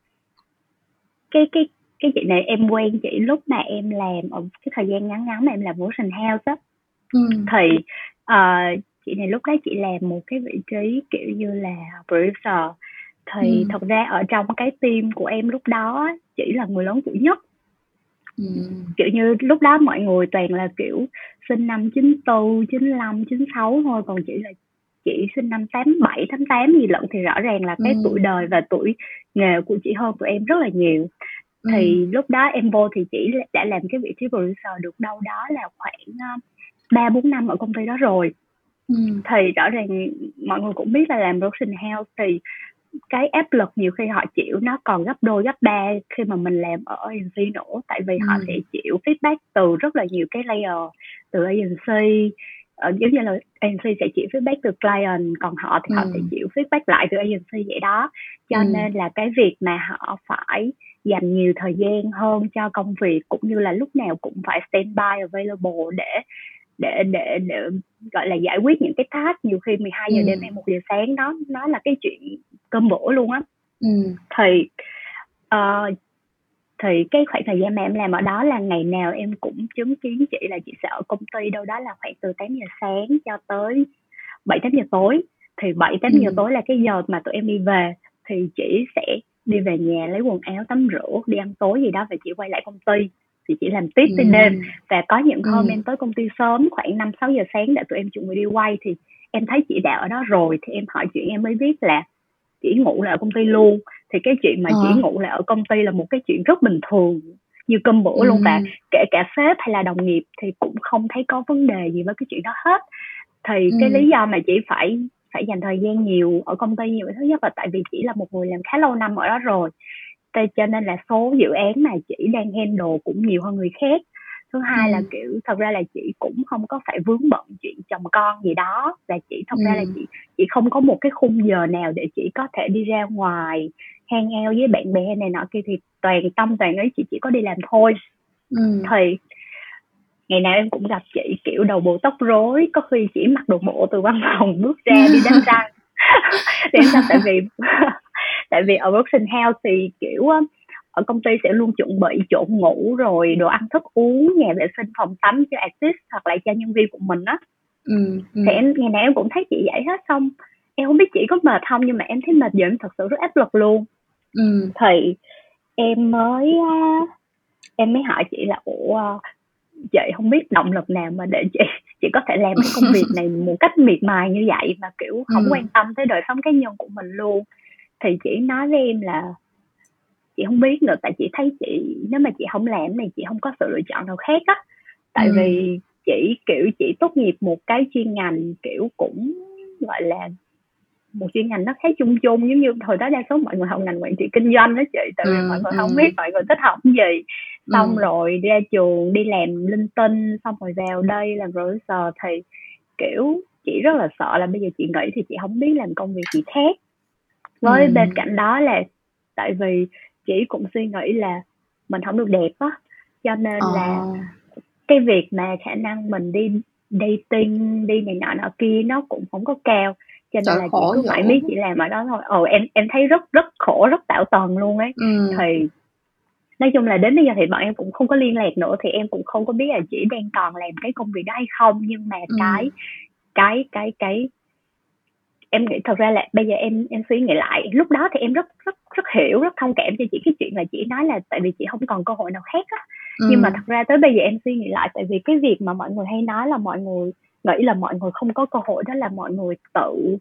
cái cái cái chị này em quen chị lúc mà em làm ở cái thời gian ngắn ngắn mà em làm motion house á ừ. thì uh, chị này lúc đó chị làm một cái vị trí kiểu như là producer thì ừ. thật ra ở trong cái team của em lúc đó chỉ là người lớn tuổi nhất ừ. kiểu như lúc đó mọi người toàn là kiểu sinh năm 94, 95, 96 thôi còn chỉ là chị sinh năm tám bảy tám tám gì lận thì rõ ràng là cái ừ. tuổi đời và tuổi nghề của chị hơn tụi em rất là nhiều thì ừ. lúc đó em vô thì chỉ đã làm cái vị trí producer được đâu đó là khoảng ba bốn năm ở công ty đó rồi ừ. thì rõ ràng mọi người cũng biết là làm production house thì cái áp lực nhiều khi họ chịu nó còn gấp đôi gấp ba khi mà mình làm ở agency nữa tại vì ừ. họ sẽ chịu feedback từ rất là nhiều cái layer từ agency uh, giống như là agency sẽ chịu feedback từ client còn họ thì ừ. họ sẽ chịu feedback lại từ agency vậy đó cho ừ. nên là cái việc mà họ phải dành nhiều thời gian hơn cho công việc cũng như là lúc nào cũng phải standby available để để để để gọi là giải quyết những cái task nhiều khi 12 giờ ừ. đêm hay một giờ sáng đó nó là cái chuyện cơm bữa luôn á ừ. thì uh, thì cái khoảng thời gian mà em làm ở đó là ngày nào em cũng chứng kiến chị là chị sẽ ở công ty đâu đó là khoảng từ 8 giờ sáng cho tới 7 8 giờ tối thì 7 8 ừ. giờ tối là cái giờ mà tụi em đi về thì chị sẽ đi về nhà lấy quần áo tắm rửa đi ăn tối gì đó và chị quay lại công ty thì chỉ làm tiếp tới ừ. đêm và có những hôm ừ. em tới công ty sớm khoảng năm sáu giờ sáng để tụi em chuẩn bị đi quay thì em thấy chị đã ở đó rồi thì em hỏi chuyện em mới biết là chỉ ngủ lại ở công ty luôn thì cái chuyện mà à. chỉ ngủ lại ở công ty là một cái chuyện rất bình thường như cơm bữa ừ. luôn và kể cả sếp hay là đồng nghiệp thì cũng không thấy có vấn đề gì với cái chuyện đó hết thì ừ. cái lý do mà chị phải phải dành thời gian nhiều ở công ty nhiều thứ nhất là tại vì chỉ là một người làm khá lâu năm ở đó rồi cho nên là số dự án mà chị đang handle cũng nhiều hơn người khác thứ hai ừ. là kiểu thật ra là chị cũng không có phải vướng bận chuyện chồng con gì đó và chị thật ừ. ra là chị chị không có một cái khung giờ nào để chị có thể đi ra ngoài hang out với bạn bè này nọ kia thì toàn tâm toàn ý chị chỉ có đi làm thôi ừ. thì ngày nào em cũng gặp chị kiểu đầu bộ tóc rối có khi chỉ mặc đồ bộ từ văn phòng bước ra đi đánh răng để sao tại vì tại vì ở working house thì kiểu ở công ty sẽ luôn chuẩn bị chỗ ngủ rồi đồ ăn thức uống nhà vệ sinh phòng tắm cho artist hoặc là cho nhân viên của mình á ừ, ừ. thì em ngày nào em cũng thấy chị vậy hết xong em không biết chị có mệt không nhưng mà em thấy mệt giờ em thật sự rất áp lực luôn ừ. thì em mới em mới hỏi chị là ủa chị không biết động lực nào mà để chị chị có thể làm cái công việc này một cách miệt mài như vậy mà kiểu không ừ. quan tâm tới đời sống cá nhân của mình luôn thì chị nói với em là chị không biết nữa tại chị thấy chị nếu mà chị không làm này chị không có sự lựa chọn nào khác á tại ừ. vì chị kiểu chị tốt nghiệp một cái chuyên ngành kiểu cũng gọi là một chuyên ngành nó khá chung chung giống như hồi đó đa số mọi người học ngành quản trị kinh doanh đó chị tại vì ừ, mọi người ừ. không biết mọi người thích học gì xong ừ. rồi đi ra trường đi làm linh tinh xong rồi vào đây làm producer thì kiểu chị rất là sợ là bây giờ chị nghĩ thì chị không biết làm công việc gì khác với ừ. bên cạnh đó là tại vì chị cũng suy nghĩ là mình không được đẹp á cho nên à. là ờ. cái việc mà khả năng mình đi dating đi này nọ nọ kia nó cũng không có cao cho nên Trời là chị cứ mãi miết chị làm ở đó thôi ồ em em thấy rất rất khổ rất tạo tần luôn ấy ừ. thì nói chung là đến bây giờ thì bọn em cũng không có liên lạc nữa thì em cũng không có biết là chị đang còn làm cái công việc đó hay không nhưng mà ừ. cái cái cái cái em nghĩ thật ra là bây giờ em em suy nghĩ lại lúc đó thì em rất rất rất hiểu rất thông cảm cho chị cái chuyện là chị nói là tại vì chị không còn cơ hội nào khác á ừ. nhưng mà thật ra tới bây giờ em suy nghĩ lại tại vì cái việc mà mọi người hay nói là mọi người nghĩ là mọi người không có cơ hội đó là mọi người tự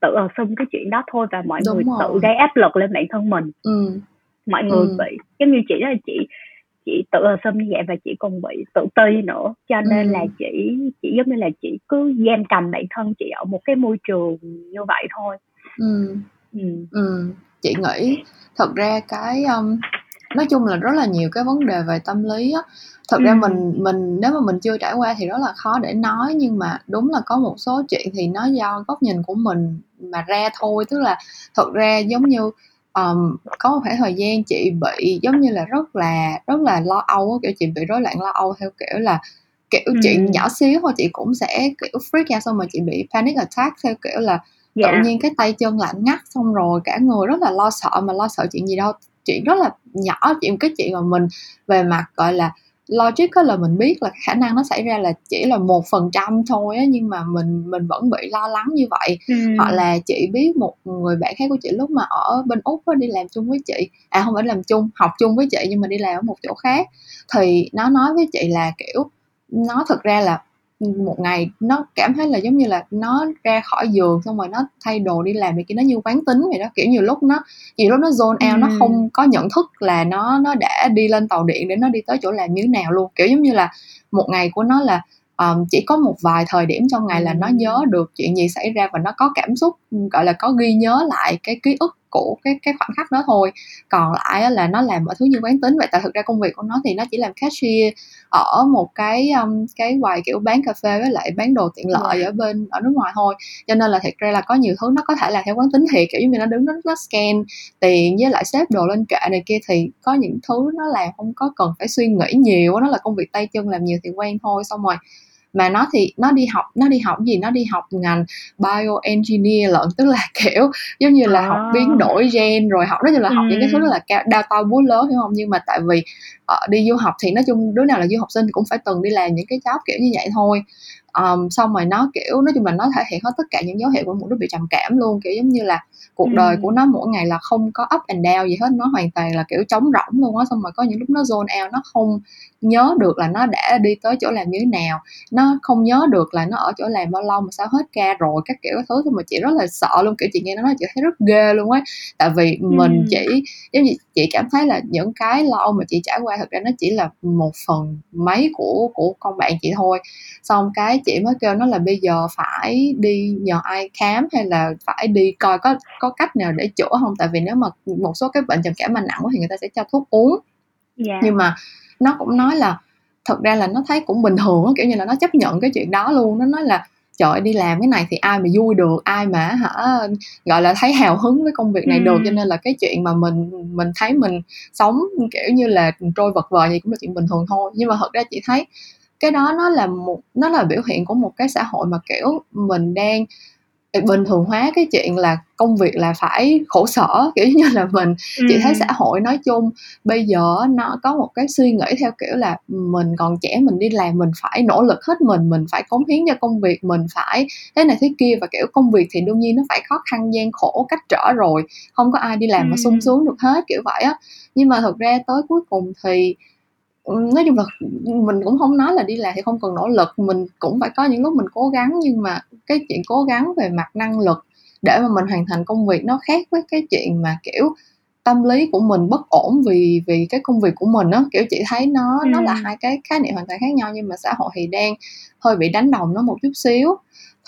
tự ở xung cái chuyện đó thôi và mọi Đúng người rồi. tự gây áp lực lên bản thân mình ừ. mọi người ừ. bị giống như chị đó là chị chị tự xâm như vậy và chị còn bị tự ti nữa cho nên ừ. là chị chị giống như là chị cứ giam cầm bản thân chị ở một cái môi trường như vậy thôi ừ. Ừ. ừ. chị nghĩ thật ra cái um, nói chung là rất là nhiều cái vấn đề về tâm lý á thật ừ. ra mình mình nếu mà mình chưa trải qua thì rất là khó để nói nhưng mà đúng là có một số chuyện thì nó do góc nhìn của mình mà ra thôi tức là thật ra giống như um, có một khoảng thời gian chị bị giống như là rất là rất là lo âu kiểu chị bị rối loạn lo âu theo kiểu là kiểu ừ. chuyện nhỏ xíu thôi chị cũng sẽ kiểu freak out xong rồi chị bị panic attack theo kiểu là yeah. tự dạ. nhiên cái tay chân lạnh ngắt xong rồi cả người rất là lo sợ mà lo sợ chuyện gì đâu chuyện rất là nhỏ chuyện cái chuyện mà mình về mặt gọi là logic là mình biết là khả năng nó xảy ra là chỉ là một phần trăm thôi á nhưng mà mình mình vẫn bị lo lắng như vậy. Ừ. hoặc là chị biết một người bạn khác của chị lúc mà ở bên úc á, đi làm chung với chị. À không phải làm chung học chung với chị nhưng mà đi làm ở một chỗ khác. Thì nó nói với chị là kiểu nó thực ra là một ngày nó cảm thấy là giống như là nó ra khỏi giường xong rồi nó thay đồ đi làm thì kia nó như quán tính vậy đó. Kiểu nhiều lúc nó nhiều lúc nó zone out nó không có nhận thức là nó nó đã đi lên tàu điện để nó đi tới chỗ làm như thế nào luôn. Kiểu giống như là một ngày của nó là um, chỉ có một vài thời điểm trong ngày là nó nhớ được chuyện gì xảy ra và nó có cảm xúc gọi là có ghi nhớ lại cái ký ức của cái cái khoảnh khắc đó thôi. Còn lại là nó làm mọi thứ như quán tính. Vậy tại thực ra công việc của nó thì nó chỉ làm cashier ở một cái um, cái quầy kiểu bán cà phê với lại bán đồ tiện lợi ở bên ở nước ngoài thôi. Cho nên là thật ra là có nhiều thứ nó có thể là theo quán tính thiệt kiểu như nó đứng nó, nó scan tiền với lại xếp đồ lên kệ này kia thì có những thứ nó làm không có cần phải suy nghĩ nhiều nó là công việc tay chân làm nhiều thì quen thôi. Xong rồi mà nó thì nó đi học nó đi học gì nó đi học ngành bioengineer lận tức là kiểu giống như là à. học biến đổi gen rồi học nói chung là học ừ. những cái thứ rất là cao đa to búa lớn hiểu không nhưng mà tại vì uh, đi du học thì nói chung đứa nào là du học sinh cũng phải từng đi làm những cái job kiểu như vậy thôi um, xong rồi nó kiểu nói chung là nó thể hiện hết tất cả những dấu hiệu của một đứa bị trầm cảm luôn kiểu giống như là cuộc đời của nó mỗi ngày là không có up and down gì hết nó hoàn toàn là kiểu trống rỗng luôn á xong rồi có những lúc nó zone out nó không nhớ được là nó đã đi tới chỗ làm như thế nào nó không nhớ được là nó ở chỗ làm bao lâu mà sao hết ca rồi các kiểu các thứ thôi mà chị rất là sợ luôn kiểu chị nghe nó nói chị thấy rất ghê luôn á. Tại vì mình chỉ giống như chị cảm thấy là những cái lo mà chị trải qua thực ra nó chỉ là một phần mấy của của con bạn chị thôi. Xong cái chị mới kêu nó là bây giờ phải đi nhờ ai khám hay là phải đi coi có có cách nào để chữa không tại vì nếu mà một số cái bệnh trầm cảm mà nặng quá thì người ta sẽ cho thuốc uống yeah. Dạ. nhưng mà nó cũng nói là thật ra là nó thấy cũng bình thường kiểu như là nó chấp nhận cái chuyện đó luôn nó nói là trời đi làm cái này thì ai mà vui được ai mà hả gọi là thấy hào hứng với công việc này ừ. được cho nên là cái chuyện mà mình mình thấy mình sống kiểu như là trôi vật vờ thì cũng là chuyện bình thường thôi nhưng mà thật ra chị thấy cái đó nó là một nó là biểu hiện của một cái xã hội mà kiểu mình đang bình thường hóa cái chuyện là công việc là phải khổ sở kiểu như là mình ừ. chị thấy xã hội nói chung bây giờ nó có một cái suy nghĩ theo kiểu là mình còn trẻ mình đi làm mình phải nỗ lực hết mình mình phải cống hiến cho công việc mình phải thế này thế kia và kiểu công việc thì đương nhiên nó phải khó khăn gian khổ cách trở rồi không có ai đi làm ừ. mà sung sướng được hết kiểu vậy á nhưng mà thực ra tới cuối cùng thì nói chung là mình cũng không nói là đi làm thì không cần nỗ lực mình cũng phải có những lúc mình cố gắng nhưng mà cái chuyện cố gắng về mặt năng lực để mà mình hoàn thành công việc nó khác với cái chuyện mà kiểu tâm lý của mình bất ổn vì vì cái công việc của mình á kiểu chị thấy nó ừ. nó là hai cái khái niệm hoàn toàn khác nhau nhưng mà xã hội thì đang hơi bị đánh đồng nó một chút xíu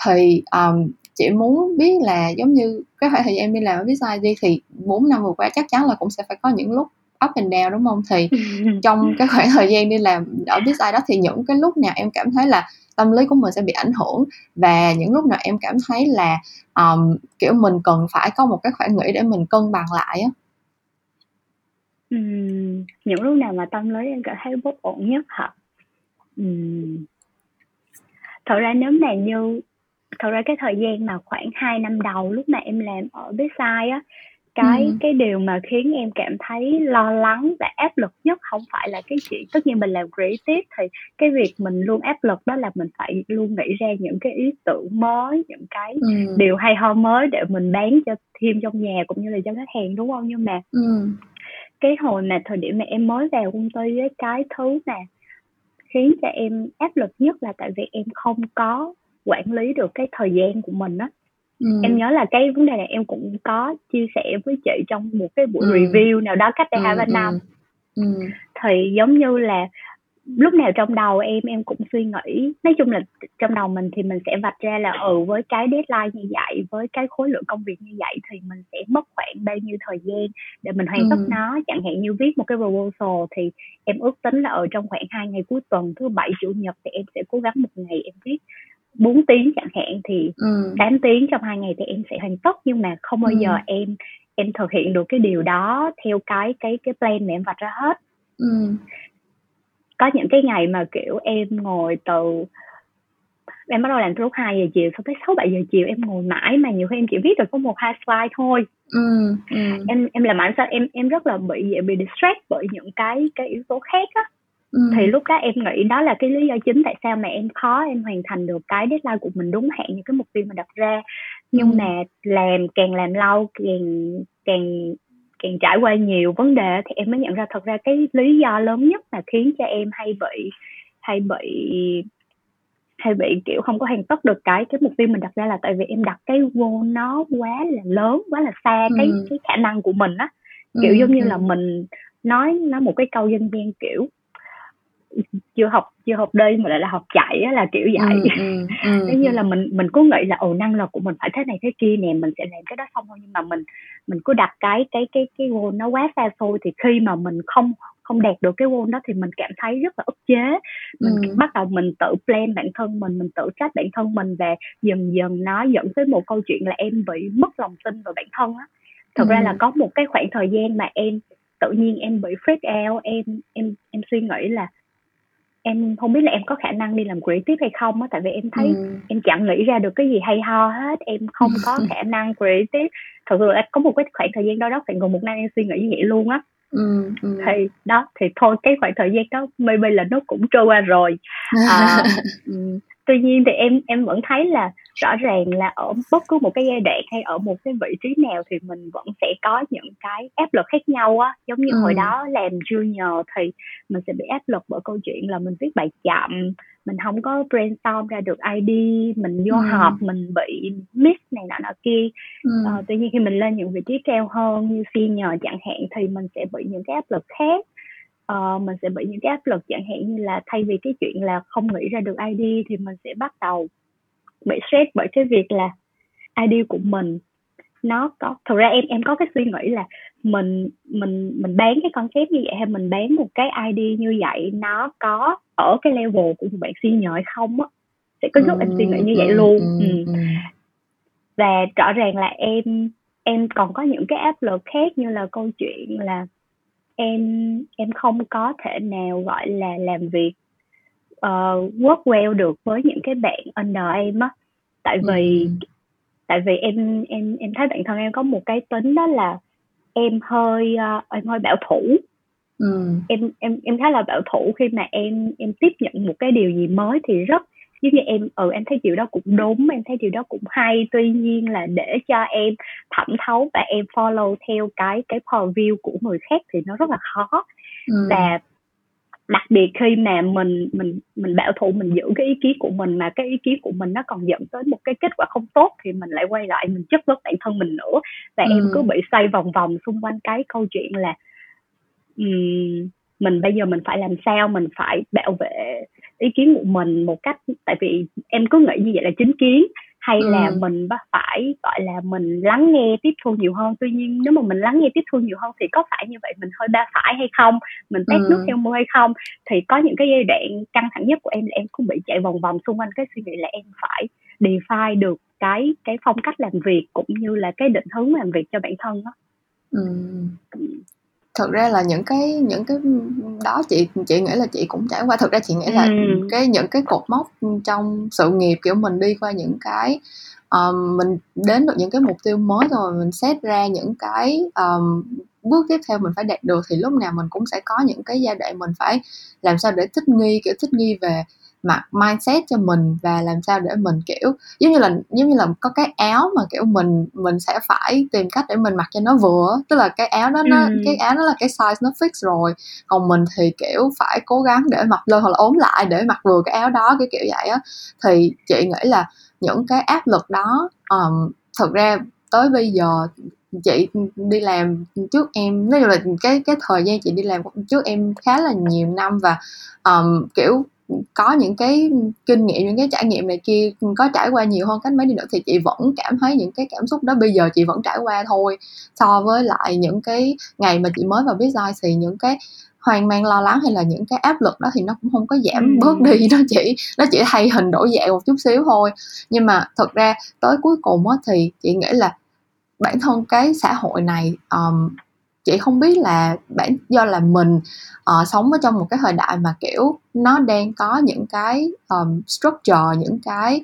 thì um, chị muốn biết là giống như cái khoảng thời gian em đi làm ở Visa đi thì 4 năm vừa qua chắc chắn là cũng sẽ phải có những lúc up and down đúng không? Thì trong cái khoảng thời gian đi làm ở biết ai đó thì những cái lúc nào em cảm thấy là tâm lý của mình sẽ bị ảnh hưởng và những lúc nào em cảm thấy là um, kiểu mình cần phải có một cái khoảng nghỉ để mình cân bằng lại á. Uhm, những lúc nào mà tâm lý em cảm thấy bất ổn nhất hả? Uhm. thật ra nếu mà như thật ra cái thời gian mà khoảng 2 năm đầu lúc mà em làm ở Bedside á cái ừ. cái điều mà khiến em cảm thấy lo lắng và áp lực nhất không phải là cái chuyện tất nhiên mình làm creative thì cái việc mình luôn áp lực đó là mình phải luôn nghĩ ra những cái ý tưởng mới những cái ừ. điều hay ho mới để mình bán cho thêm trong nhà cũng như là cho khách hàng đúng không nhưng mà ừ. cái hồi mà thời điểm mà em mới vào công ty với cái thứ mà khiến cho em áp lực nhất là tại vì em không có quản lý được cái thời gian của mình á em nhớ là cái vấn đề này em cũng có chia sẻ với chị trong một cái buổi Ừm. review nào đó cách đây hai ba năm. Ừm. Thì giống như là lúc nào trong đầu em em cũng suy nghĩ nói chung là trong đầu mình thì mình sẽ vạch ra là ừ với cái deadline như vậy với cái khối lượng công việc như vậy thì mình sẽ mất khoảng bao nhiêu thời gian để mình hoàn tất Ừm. nó chẳng hạn như viết một cái proposal thì em ước tính là ở trong khoảng hai ngày cuối tuần thứ bảy chủ nhật thì em sẽ cố gắng một ngày em viết 4 tiếng chẳng hạn thì ừ. 8 tiếng trong hai ngày thì em sẽ hoàn tất nhưng mà không bao ừ. giờ em em thực hiện được cái điều đó theo cái cái cái plan mà em vạch ra hết ừ. có những cái ngày mà kiểu em ngồi từ em bắt đầu làm từ lúc 2 giờ chiều xong tới 6 7 giờ chiều em ngồi mãi mà nhiều khi em chỉ viết được có một hai slide thôi. Ừ, ừ. Em em làm ảnh sao em em rất là bị bị distract bởi những cái cái yếu tố khác á. Thì lúc đó em nghĩ đó là cái lý do chính tại sao mà em khó em hoàn thành được cái deadline của mình đúng hạn những cái mục tiêu mà đặt ra. Nhưng Ừm. mà làm càng làm lâu càng càng càng trải qua nhiều vấn đề thì em mới nhận ra thật ra cái lý do lớn nhất mà khiến cho em hay bị hay bị hay bị kiểu không có hoàn tất được cái cái mục tiêu mình đặt ra là tại vì em đặt cái goal nó quá là lớn quá là xa cái ừ. cái khả năng của mình á kiểu ừ, giống như ừ. là mình nói nói một cái câu dân gian kiểu chưa học chưa học đi mà lại là học chạy á là kiểu vậy ừ, ừ, ừ, giống như ừ. là mình mình cứ nghĩ là ồ năng lực của mình phải thế này thế kia nè mình sẽ làm cái đó xong thôi nhưng mà mình mình cứ đặt cái cái cái cái goal nó quá xa xôi thì khi mà mình không không đạt được cái goal đó thì mình cảm thấy rất là ức chế mình Ừ. bắt đầu mình tự plan bản thân mình mình tự trách bản thân mình và dần dần nó dẫn tới một câu chuyện là em bị mất lòng tin vào bản thân á thật ra Ừ. là có một cái khoảng thời gian mà em tự nhiên em bị freak out em em em suy nghĩ là em không biết là em có khả năng đi làm creative hay không á tại vì em thấy Ừ. em chẳng nghĩ ra được cái gì hay ho hết em không có khả năng creative thật sự là có một cái khoảng thời gian đó đó khoảng gần một năm em suy nghĩ như vậy luôn á Ừ, ừ. thì đó thì thôi cái khoảng thời gian đó maybe là nó cũng trôi qua rồi à, ừm, tuy nhiên thì em em vẫn thấy là rõ ràng là ở bất cứ một cái giai đoạn hay ở một cái vị trí nào thì mình vẫn sẽ có những cái áp lực khác nhau á giống như hồi Ừ. đó làm junior thì mình sẽ bị áp lực bởi câu chuyện là mình viết bài chậm mình không có brainstorm ra được ID mình vô Ừ. họp mình bị miss này nọ nọ kia Ừ. Ờ, tuy nhiên khi mình lên những vị trí cao hơn như senior chẳng hạn thì mình sẽ bị những cái áp lực khác Ờ, mình sẽ bị những cái áp lực chẳng hạn như là thay vì cái chuyện là không nghĩ ra được ID thì mình sẽ bắt đầu bị stress bởi cái việc là ID của mình nó có thực ra em em có cái suy nghĩ là mình mình mình bán cái concept như vậy hay mình bán một cái ID như vậy nó có ở cái level của một bạn senior hay không á sẽ có lúc em suy nghĩ như vậy Ừ, luôn ừ, ừ ừ. và rõ ràng là em em còn có những cái áp lực khác như là câu chuyện là em em không có thể nào gọi là làm việc uh, work well được với những cái bạn under em á tại vì Ừ. tại vì em em em thấy bản thân em có một cái tính đó là em hơi ờ, em hơi bảo thủ Ừ. em em em khá là bảo thủ khi mà em em tiếp nhận một cái điều gì mới thì rất giống như em ừ em thấy điều đó cũng đúng em thấy điều đó cũng hay tuy nhiên là để cho em thẩm thấu và em follow theo cái cái view của người khác thì nó rất là khó Ừ. và đặc biệt khi mà mình mình mình bảo thủ mình giữ cái ý kiến của mình mà cái ý kiến của mình nó còn dẫn tới một cái kết quả không tốt thì mình lại quay lại mình chất vấn bản thân mình nữa và em Ừ. cứ bị xoay vòng vòng xung quanh cái câu chuyện là ừm, mình bây giờ mình phải làm sao mình phải bảo vệ ý kiến của mình một cách tại vì em cứ nghĩ như vậy là chính kiến hay là Ừ. mình bắt phải gọi là mình lắng nghe tiếp thu nhiều hơn tuy nhiên nếu mà mình lắng nghe tiếp thu nhiều hơn thì có phải như vậy mình hơi ba phải hay không mình tét Ừ. nước theo mưa hay không thì có những cái giai đoạn căng thẳng nhất của em là em cũng bị chạy vòng vòng xung quanh cái suy nghĩ là em phải define được cái cái phong cách làm việc cũng như là cái định hướng làm việc cho bản thân đó. Ừ. thật ra là những cái những cái đó chị chị nghĩ là chị cũng trải qua thực ra chị nghĩ là Ừ. cái những cái cột mốc trong sự nghiệp kiểu mình đi qua những cái um, mình đến được những cái mục tiêu mới rồi mình xét ra những cái um, bước tiếp theo mình phải đạt được thì lúc nào mình cũng sẽ có những cái giai đoạn mình phải làm sao để thích nghi kiểu thích nghi về mặt mindset cho mình và làm sao để mình kiểu giống như là giống như là có cái áo mà kiểu mình mình sẽ phải tìm cách để mình mặc cho nó vừa tức là cái áo đó nó Ừ. cái áo đó là cái size nó fix rồi. Còn mình thì kiểu phải cố gắng để mặc lên hoặc là ốm lại để mặc vừa cái áo đó cái kiểu vậy á. Thì chị nghĩ là những cái áp lực đó um, thực ra tới bây giờ chị đi làm trước em nói chung là cái cái thời gian chị đi làm trước em khá là nhiều năm và um, kiểu có những cái kinh nghiệm những cái trải nghiệm này kia có trải qua nhiều hơn cách mấy đi nữa thì chị vẫn cảm thấy những cái cảm xúc đó bây giờ chị vẫn trải qua thôi. So với lại những cái ngày mà chị mới vào business thì những cái hoang mang lo lắng hay là những cái áp lực đó thì nó cũng không có giảm Ừ. bớt đi. Nó chỉ nó chỉ thay hình đổi dạng một chút xíu thôi. Nhưng mà thật ra tới cuối cùng á thì chị nghĩ là bản thân cái xã hội này um, chị không biết là bản do là mình uh, sống ở trong một cái thời đại mà kiểu nó đang có những cái um, structure những cái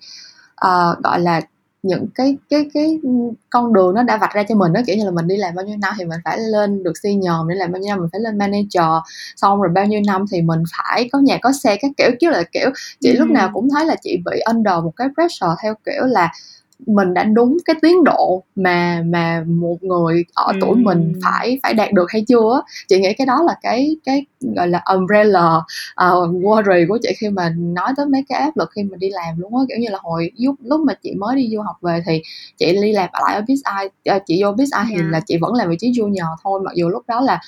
uh, gọi là những cái cái cái con đường nó đã vạch ra cho mình đó kiểu như là mình đi làm bao nhiêu năm thì mình phải lên được senior để làm bao nhiêu năm mình phải lên manager xong rồi bao nhiêu năm thì mình phải có nhà có xe các kiểu kiểu là kiểu chị lúc nào Ừ. cũng thấy là chị bị under một cái pressure theo kiểu là mình đã đúng cái tiến độ mà mà một người ở tuổi mình phải phải đạt được hay chưa chị nghĩ cái đó là cái cái gọi là umbrella uh, worry của chị khi mà nói tới mấy cái áp lực khi mà đi làm luôn á. Kiểu như là hồi lúc lúc mà chị mới đi du học về thì chị đi làm lại ở BizEye uh, chị vô BizEye yeah. thì là chị vẫn làm vị trí junior thôi. Mặc dù lúc đó là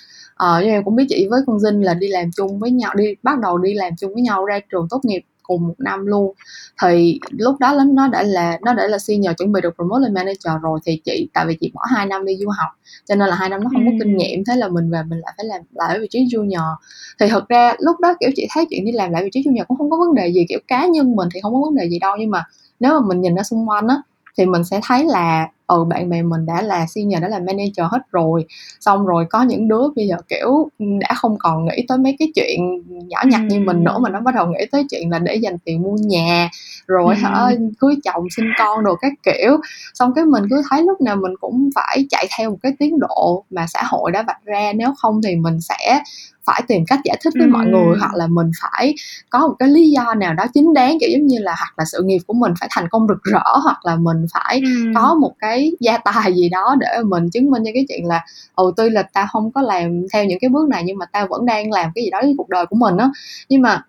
uh, như em cũng biết chị với con Dinh là đi làm chung với nhau đi bắt đầu đi làm chung với nhau ra trường tốt nghiệp cùng một năm luôn. Thì lúc đó nó đã là nó đã là senior chuẩn bị được promote lên manager rồi thì chị tại vì chị bỏ hai năm đi du học cho nên là hai năm nó không có kinh nghiệm thế là mình về mình lại phải làm lại ở vị trí junior. Thì thật ra lúc đó kiểu chị thấy chuyện đi làm lại vị trí junior cũng không có vấn đề gì kiểu cá nhân mình thì không có vấn đề gì đâu nhưng mà nếu mà mình nhìn ra xung quanh á thì mình sẽ thấy là ừ bạn bè mình đã là senior đã là manager hết rồi. Xong rồi có những đứa bây giờ kiểu đã không còn nghĩ tới mấy cái chuyện nhỏ nhặt như mình nữa mà nó bắt đầu nghĩ tới chuyện là để dành tiền mua nhà rồi ừ. hả cưới chồng sinh con đồ các kiểu. Xong cái mình cứ thấy lúc nào mình cũng phải chạy theo một cái tiến độ mà xã hội đã vạch ra. Nếu không thì mình sẽ phải tìm cách giải thích với ừ. mọi người hoặc là mình phải có một cái lý do nào đó chính đáng kiểu giống như là hoặc là sự nghiệp của mình phải thành công rực rỡ hoặc là mình phải ừ. có một cái gia tài gì đó để mình chứng minh cho cái chuyện là ồ tuy là ta không có làm theo những cái bước này nhưng mà ta vẫn đang làm cái gì đó với cuộc đời của mình á nhưng mà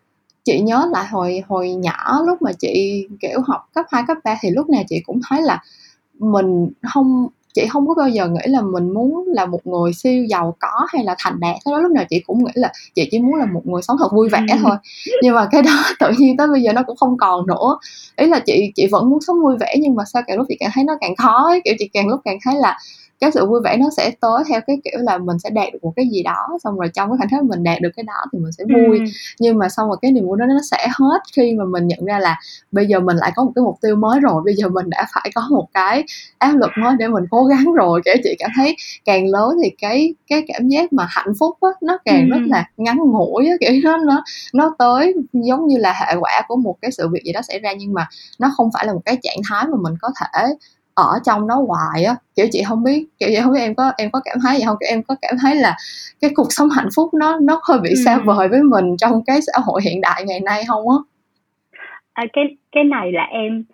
chị nhớ lại hồi hồi nhỏ lúc mà chị kiểu học cấp 2, cấp 3 thì lúc nào chị cũng thấy là mình không chị không có bao giờ nghĩ là mình muốn là một người siêu giàu có hay là thành đạt thế đó lúc nào chị cũng nghĩ là chị chỉ muốn là một người sống thật vui vẻ thôi nhưng mà cái đó tự nhiên tới bây giờ nó cũng không còn nữa ý là chị chị vẫn muốn sống vui vẻ nhưng mà sao càng lúc chị càng thấy nó càng khó ấy. kiểu chị càng lúc càng thấy là cái sự vui vẻ nó sẽ tới theo cái kiểu là mình sẽ đạt được một cái gì đó xong rồi trong cái khoảnh khắc mình đạt được cái đó thì mình sẽ vui ừ. nhưng mà xong rồi cái niềm vui đó nó sẽ hết khi mà mình nhận ra là bây giờ mình lại có một cái mục tiêu mới rồi bây giờ mình đã phải có một cái áp lực mới để mình cố gắng rồi kiểu chị cảm thấy càng lớn thì cái cái cảm giác mà hạnh phúc á nó càng ừ. rất là ngắn ngủi á kiểu nó nó nó tới giống như là hệ quả của một cái sự việc gì đó xảy ra nhưng mà nó không phải là một cái trạng thái mà mình có thể ở trong đó hoài á. Kiểu chị không biết kiểu chị không biết em có em có cảm thấy gì không? Kiểu em có cảm thấy là cái cuộc sống hạnh phúc nó nó hơi bị ừ. xa vời với mình trong cái xã hội hiện đại ngày nay không á? À, cái cái này là em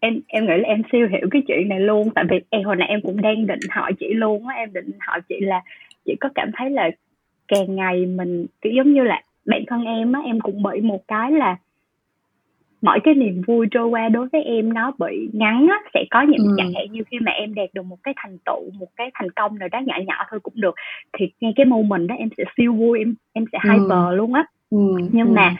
em em nghĩ là em siêu hiểu cái chuyện này luôn. Tại vì em hồi nãy em cũng đang định hỏi chị luôn á. Em định hỏi chị là chị có cảm thấy là càng ngày mình kiểu giống như là bản thân em á em cũng bị một cái là mỗi cái niềm vui trôi qua đối với em nó bị ngắn á sẽ có những ừ. chẳng hạn như khi mà em đạt được một cái thành tựu một cái thành công nào đó nhỏ nhỏ thôi cũng được thì ngay cái moment đó em sẽ siêu vui em em sẽ ừ. hyper luôn á ừ. nhưng ừ. mà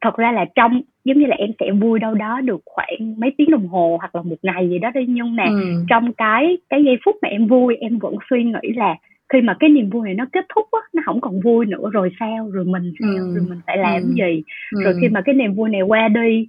thật ra là trong giống như là em sẽ vui đâu đó được khoảng mấy tiếng đồng hồ hoặc là một ngày gì đó đi nhưng mà ừ. trong cái cái giây phút mà em vui em vẫn suy nghĩ là khi mà cái niềm vui này nó kết thúc á nó không còn vui nữa rồi sao rồi mình sao ừ. rồi mình phải làm ừ. gì ừ. rồi khi mà cái niềm vui này qua đi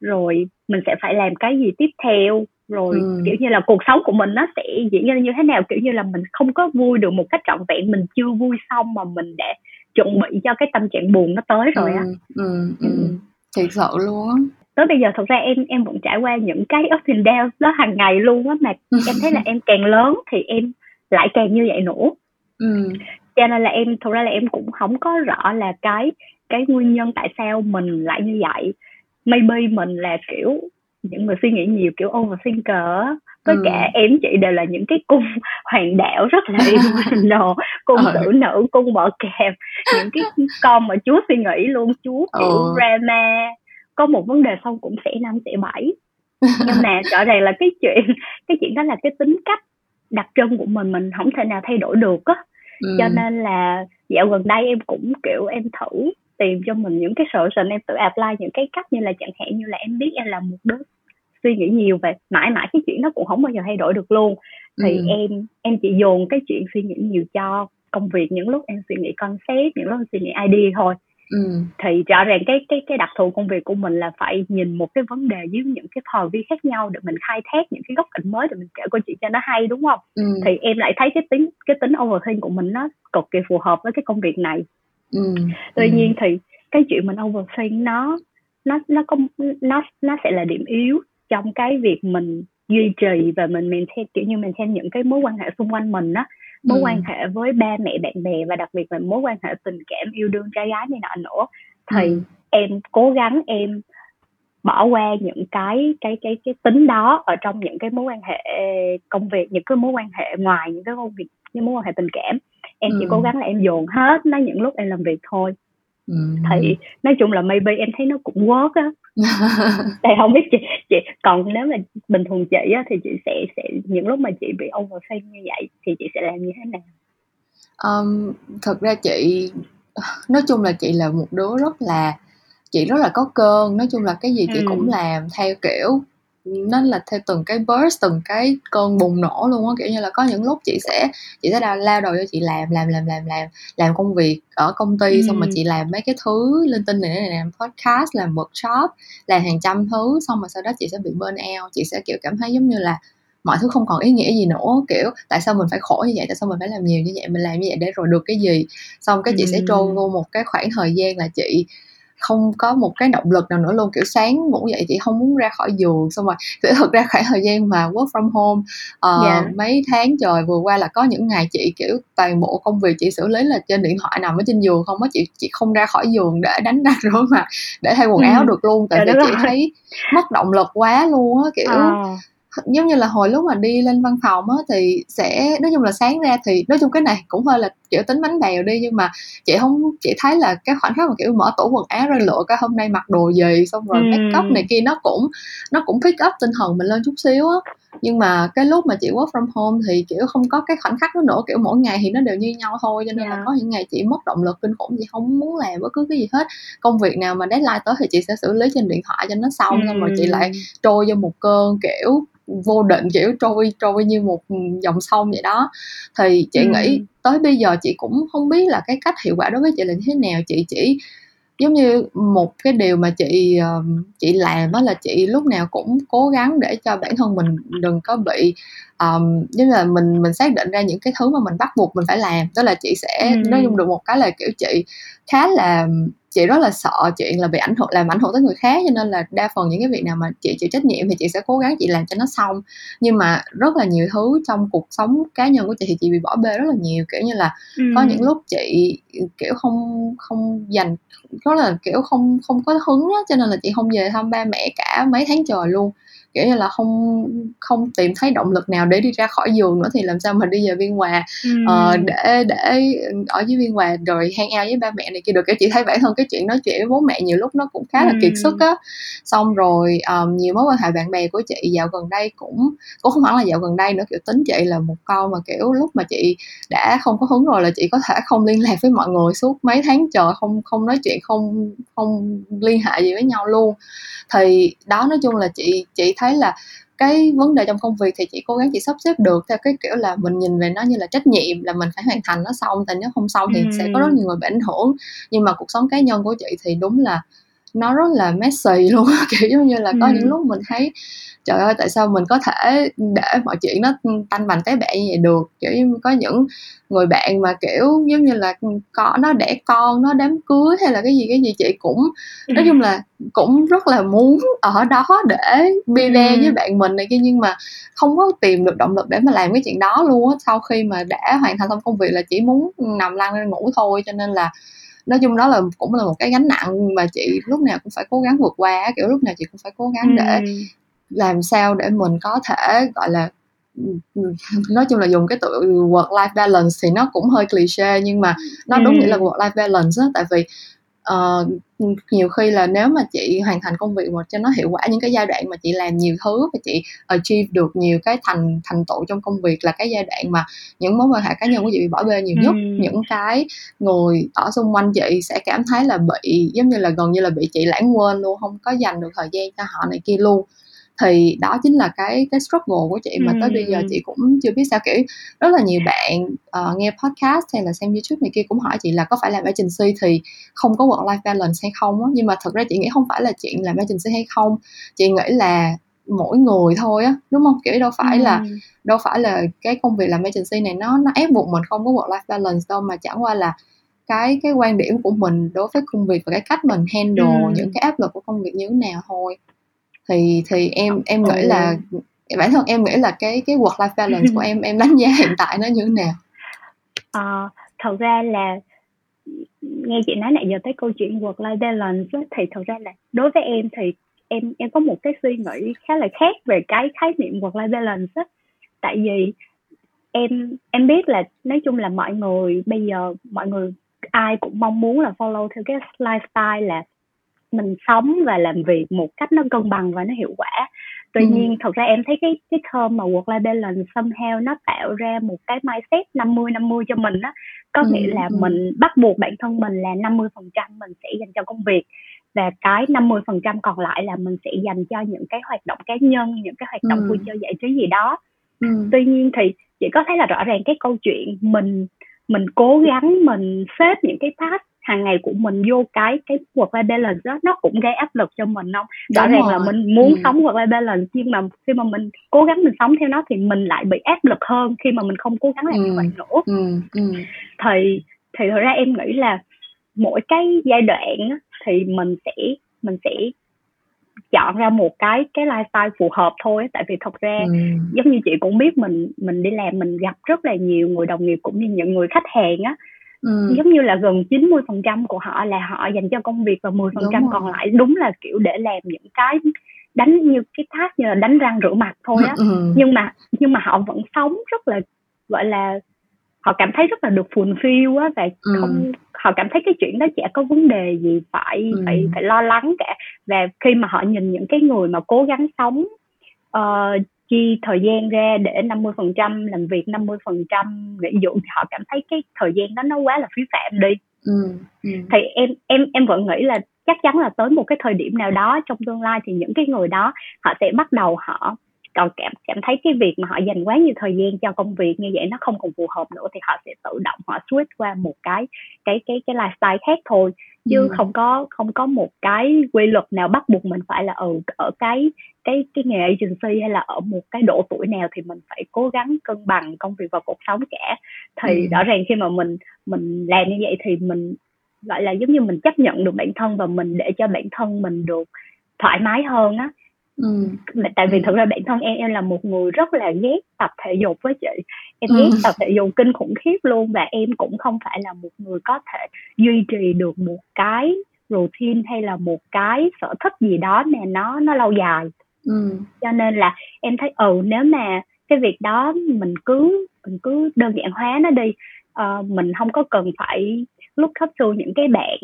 rồi mình sẽ phải làm cái gì tiếp theo rồi ừ. kiểu như là cuộc sống của mình nó sẽ diễn ra như thế nào kiểu như là mình không có vui được một cách trọn vẹn mình chưa vui xong mà mình đã chuẩn bị cho cái tâm trạng buồn nó tới rồi á ừ, ừ, ừ. ừ. thiệt sự luôn á tới bây giờ thật ra em em vẫn trải qua những cái up and down đó hàng ngày luôn á mà em thấy là em càng lớn thì em lại càng như vậy nữa ừ. cho nên là em thật ra là em cũng không có rõ là cái cái nguyên nhân tại sao mình lại như vậy maybe mình là kiểu những người suy nghĩ nhiều kiểu overthinker tất ừ. cả em chị đều là những cái cung hoàng đạo rất là emotional cung ừ. tử nữ cung bọ kèm những cái con mà chúa suy nghĩ luôn chúa kiểu ừ. drama có một vấn đề xong cũng sẽ năm sẽ bảy nhưng mà rõ ràng là cái chuyện cái chuyện đó là cái tính cách đặc trưng của mình mình không thể nào thay đổi được á ừ. cho nên là dạo gần đây em cũng kiểu em thử tìm cho mình những cái solution em tự apply những cái cách như là chẳng hạn như là em biết em là một đứa suy nghĩ nhiều về mãi mãi cái chuyện nó cũng không bao giờ thay đổi được luôn thì ừ. em em chỉ dồn cái chuyện suy nghĩ nhiều cho công việc những lúc em suy nghĩ concept những lúc em suy nghĩ idea thôi Ừ. thì rõ ràng cái cái cái đặc thù công việc của mình là phải nhìn một cái vấn đề dưới những cái thờ vi khác nhau để mình khai thác những cái góc cạnh mới để mình kể câu chuyện cho nó hay đúng không ừ. thì em lại thấy cái tính cái tính overthink của mình nó cực kỳ phù hợp với cái công việc này ừ. tuy ừ. nhiên thì cái chuyện mình overthink nó nó nó có nó nó sẽ là điểm yếu trong cái việc mình duy trì và mình maintain kiểu như mình maintain những cái mối quan hệ xung quanh mình á mối ừ. quan hệ với ba mẹ bạn bè và đặc biệt là mối quan hệ tình cảm yêu đương trai gái này nọ nữa thì ừ. em cố gắng em bỏ qua những cái cái cái cái tính đó ở trong những cái mối quan hệ công việc những cái mối quan hệ ngoài những cái công việc những mối quan hệ tình cảm em chỉ ừ. cố gắng là em dồn hết nó những lúc em làm việc thôi ừ. thì nói chung là maybe em thấy nó cũng work á thì không biết chị chị còn nếu mà bình thường chị á thì chị sẽ sẽ những lúc mà chị bị overthink như vậy thì chị sẽ làm như thế nào um, thật ra chị nói chung là chị là một đứa rất là chị rất là có cơn nói chung là cái gì chị ừ. cũng làm theo kiểu nó là theo từng cái burst từng cái cơn bùng nổ luôn á kiểu như là có những lúc chị sẽ chị sẽ đào lao đầu cho chị làm làm làm làm làm làm công việc ở công ty ừ. xong mà chị làm mấy cái thứ linh tinh này, này làm podcast làm workshop làm hàng trăm thứ xong mà sau đó chị sẽ bị burn out chị sẽ kiểu cảm thấy giống như là mọi thứ không còn ý nghĩa gì nữa kiểu tại sao mình phải khổ như vậy tại sao mình phải làm nhiều như vậy mình làm như vậy để rồi được cái gì xong cái chị ừ. sẽ trôi vô một cái khoảng thời gian là chị không có một cái động lực nào nữa luôn kiểu sáng ngủ dậy chị không muốn ra khỏi giường xong rồi kiểu thực ra khoảng thời gian mà work from home uh, yeah. Dạ. mấy tháng trời vừa qua là có những ngày chị kiểu toàn bộ công việc chị xử lý là trên điện thoại nằm ở trên giường không á chị chị không ra khỏi giường để đánh răng rửa mặt để thay quần ừ. áo được luôn tại Trời vì chị rồi. thấy mất động lực quá luôn á kiểu à giống như là hồi lúc mà đi lên văn phòng á thì sẽ nói chung là sáng ra thì nói chung cái này cũng hơi là kiểu tính bánh bèo đi nhưng mà chị không chị thấy là cái khoảnh khắc mà kiểu mở tủ quần áo ra lựa cái hôm nay mặc đồ gì xong rồi ừ. make up này kia nó cũng nó cũng pick up tinh thần mình lên chút xíu á nhưng mà cái lúc mà chị work from home thì kiểu không có cái khoảnh khắc đó nữa kiểu mỗi ngày thì nó đều như nhau thôi cho nên yeah. là có những ngày chị mất động lực kinh khủng chị không muốn làm bất cứ cái gì hết công việc nào mà deadline tới thì chị sẽ xử lý trên điện thoại cho nó xong ừ. xong rồi chị lại trôi vô một cơn kiểu vô định kiểu trôi trôi như một dòng sông vậy đó thì chị ừ. nghĩ tới bây giờ chị cũng không biết là cái cách hiệu quả đối với chị là như thế nào chị chỉ giống như một cái điều mà chị chị làm đó là chị lúc nào cũng cố gắng để cho bản thân mình đừng có bị um, giống như là mình mình xác định ra những cái thứ mà mình bắt buộc mình phải làm đó là chị sẽ ừ. nói chung được một cái là kiểu chị khá là chị rất là sợ chuyện là bị ảnh hưởng làm ảnh hưởng tới người khác cho nên là đa phần những cái việc nào mà chị chịu trách nhiệm thì chị sẽ cố gắng chị làm cho nó xong nhưng mà rất là nhiều thứ trong cuộc sống cá nhân của chị thì chị bị bỏ bê rất là nhiều kiểu như là ừ. có những lúc chị kiểu không không dành rất là kiểu không không có hứng á cho nên là chị không về thăm ba mẹ cả mấy tháng trời luôn kiểu như là không không tìm thấy động lực nào để đi ra khỏi giường nữa thì làm sao mà đi về biên hòa? Ừ. uh, để để ở dưới biên hòa rồi hang out với ba mẹ này kia được. Cái chị thấy bản thân cái chuyện nói chuyện với bố mẹ nhiều lúc nó cũng khá là kiệt sức á. Xong rồi um, nhiều mối quan hệ bạn bè của chị dạo gần đây cũng cũng không hẳn là dạo gần đây nữa kiểu tính chị là một con mà kiểu lúc mà chị đã không có hứng rồi là chị có thể không liên lạc với mọi người suốt mấy tháng trời không không nói chuyện không không liên hệ gì với nhau luôn. Thì đó nói chung là chị chị thấy là cái vấn đề trong công việc thì chị cố gắng chị sắp xếp được theo cái kiểu là mình nhìn về nó như là trách nhiệm là mình phải hoàn thành nó xong tại nếu không xong thì ừ. sẽ có rất nhiều người bị ảnh hưởng nhưng mà cuộc sống cá nhân của chị thì đúng là nó rất là messy luôn kiểu giống như là có ừ. những lúc mình thấy trời ơi tại sao mình có thể để mọi chuyện nó tanh bành té bẹ như vậy được kiểu như có những người bạn mà kiểu giống như là có nó đẻ con nó đám cưới hay là cái gì cái gì chị cũng ừ. nói chung là cũng rất là muốn ở đó để there ừ. với bạn mình này kia nhưng mà không có tìm được động lực để mà làm cái chuyện đó luôn á sau khi mà đã hoàn thành xong công việc là chỉ muốn nằm lăn lên ngủ thôi cho nên là nói chung đó là cũng là một cái gánh nặng mà chị lúc nào cũng phải cố gắng vượt qua kiểu lúc nào chị cũng phải cố gắng để làm sao để mình có thể gọi là nói chung là dùng cái từ work life balance thì nó cũng hơi cliché nhưng mà nó đúng nghĩa là work life balance đó, tại vì uh, nhiều khi là nếu mà chị hoàn thành công việc mà cho nó hiệu quả những cái giai đoạn mà chị làm nhiều thứ và chị achieve được nhiều cái thành thành tựu trong công việc là cái giai đoạn mà những mối quan hệ cá nhân của chị bị bỏ bê nhiều nhất ừ. những cái người ở xung quanh chị sẽ cảm thấy là bị giống như là gần như là bị chị lãng quên luôn không có dành được thời gian cho họ này kia luôn thì đó chính là cái cái struggle của chị mà tới bây giờ chị cũng chưa biết sao kiểu rất là nhiều bạn uh, nghe podcast hay là xem youtube này kia cũng hỏi chị là có phải làm agency thì không có work life balance hay không á? Nhưng mà thực ra chị nghĩ không phải là chuyện làm agency hay không. Chị nghĩ là mỗi người thôi á đúng không? Kiểu đâu phải ừ. là đâu phải là cái công việc làm agency này nó nó ép buộc mình không có work life balance đâu mà chẳng qua là cái cái quan điểm của mình đối với công việc và cái cách mình handle ừ. những cái áp lực của công việc như thế nào thôi thì thì em em nghĩ là bản thân em nghĩ là cái cái work life balance của em em đánh giá hiện tại nó như thế nào? À, thật ra là nghe chị nói nãy giờ tới câu chuyện work life balance thì thật ra là đối với em thì em em có một cái suy nghĩ khá là khác về cái khái niệm work life balance tại vì em em biết là nói chung là mọi người bây giờ mọi người ai cũng mong muốn là follow theo cái lifestyle là mình sống và làm việc một cách nó cân bằng và nó hiệu quả tuy ừ. nhiên thật ra em thấy cái cái term mà work life balance somehow nó tạo ra một cái mindset 50 50 cho mình á có ừ. nghĩa là ừ. mình bắt buộc bản thân mình là 50 phần trăm mình sẽ dành cho công việc và cái 50 phần trăm còn lại là mình sẽ dành cho những cái hoạt động cá nhân những cái hoạt động ừ. vui chơi giải trí gì đó ừ. tuy nhiên thì chỉ có thấy là rõ ràng cái câu chuyện mình mình cố gắng mình xếp những cái task hàng ngày của mình vô cái cái work life balance đó nó cũng gây áp lực cho mình không rõ ràng là mình muốn ừ. sống work life balance nhưng mà khi mà mình cố gắng mình sống theo nó thì mình lại bị áp lực hơn khi mà mình không cố gắng làm ừ. như vậy nữa ừ. Ừ. thì thì thật ra em nghĩ là mỗi cái giai đoạn thì mình sẽ mình sẽ chọn ra một cái cái lifestyle phù hợp thôi tại vì thật ra ừ. giống như chị cũng biết mình mình đi làm mình gặp rất là nhiều người đồng nghiệp cũng như những người khách hàng á ừ. giống như là gần 90 phần trăm của họ là họ dành cho công việc và 10 phần trăm còn lại đúng là kiểu để làm những cái đánh như cái task như là đánh răng rửa mặt thôi á ừ. nhưng mà nhưng mà họ vẫn sống rất là gọi là họ cảm thấy rất là được fulfill á và ừ. không họ cảm thấy cái chuyện đó chả có vấn đề gì phải ừ. phải phải lo lắng cả và khi mà họ nhìn những cái người mà cố gắng sống uh, chi thời gian ra để 50% làm việc 50% nghỉ dưỡng thì họ cảm thấy cái thời gian đó nó quá là phí phạm đi. Ừ, ừ. thì em em em vẫn nghĩ là chắc chắn là tới một cái thời điểm nào đó trong tương lai thì những cái người đó họ sẽ bắt đầu họ còn cảm cảm thấy cái việc mà họ dành quá nhiều thời gian cho công việc như vậy nó không còn phù hợp nữa thì họ sẽ tự động họ switch qua một cái cái cái cái lifestyle khác thôi chứ ừ. không có không có một cái quy luật nào bắt buộc mình phải là ừ ở cái cái cái nghề agency hay là ở một cái độ tuổi nào thì mình phải cố gắng cân bằng công việc và cuộc sống cả thì ừ. rõ ràng khi mà mình mình làm như vậy thì mình gọi là giống như mình chấp nhận được bản thân và mình để cho bản thân mình được thoải mái hơn á Ừ. tại vì thực ra bản thân em em là một người rất là ghét tập thể dục với chị em ghét ừ. tập thể dục kinh khủng khiếp luôn và em cũng không phải là một người có thể duy trì được một cái routine hay là một cái sở thích gì đó mà nó nó lâu dài ừ. cho nên là em thấy ừ nếu mà cái việc đó mình cứ mình cứ đơn giản hóa nó đi uh, mình không có cần phải look up to những cái bạn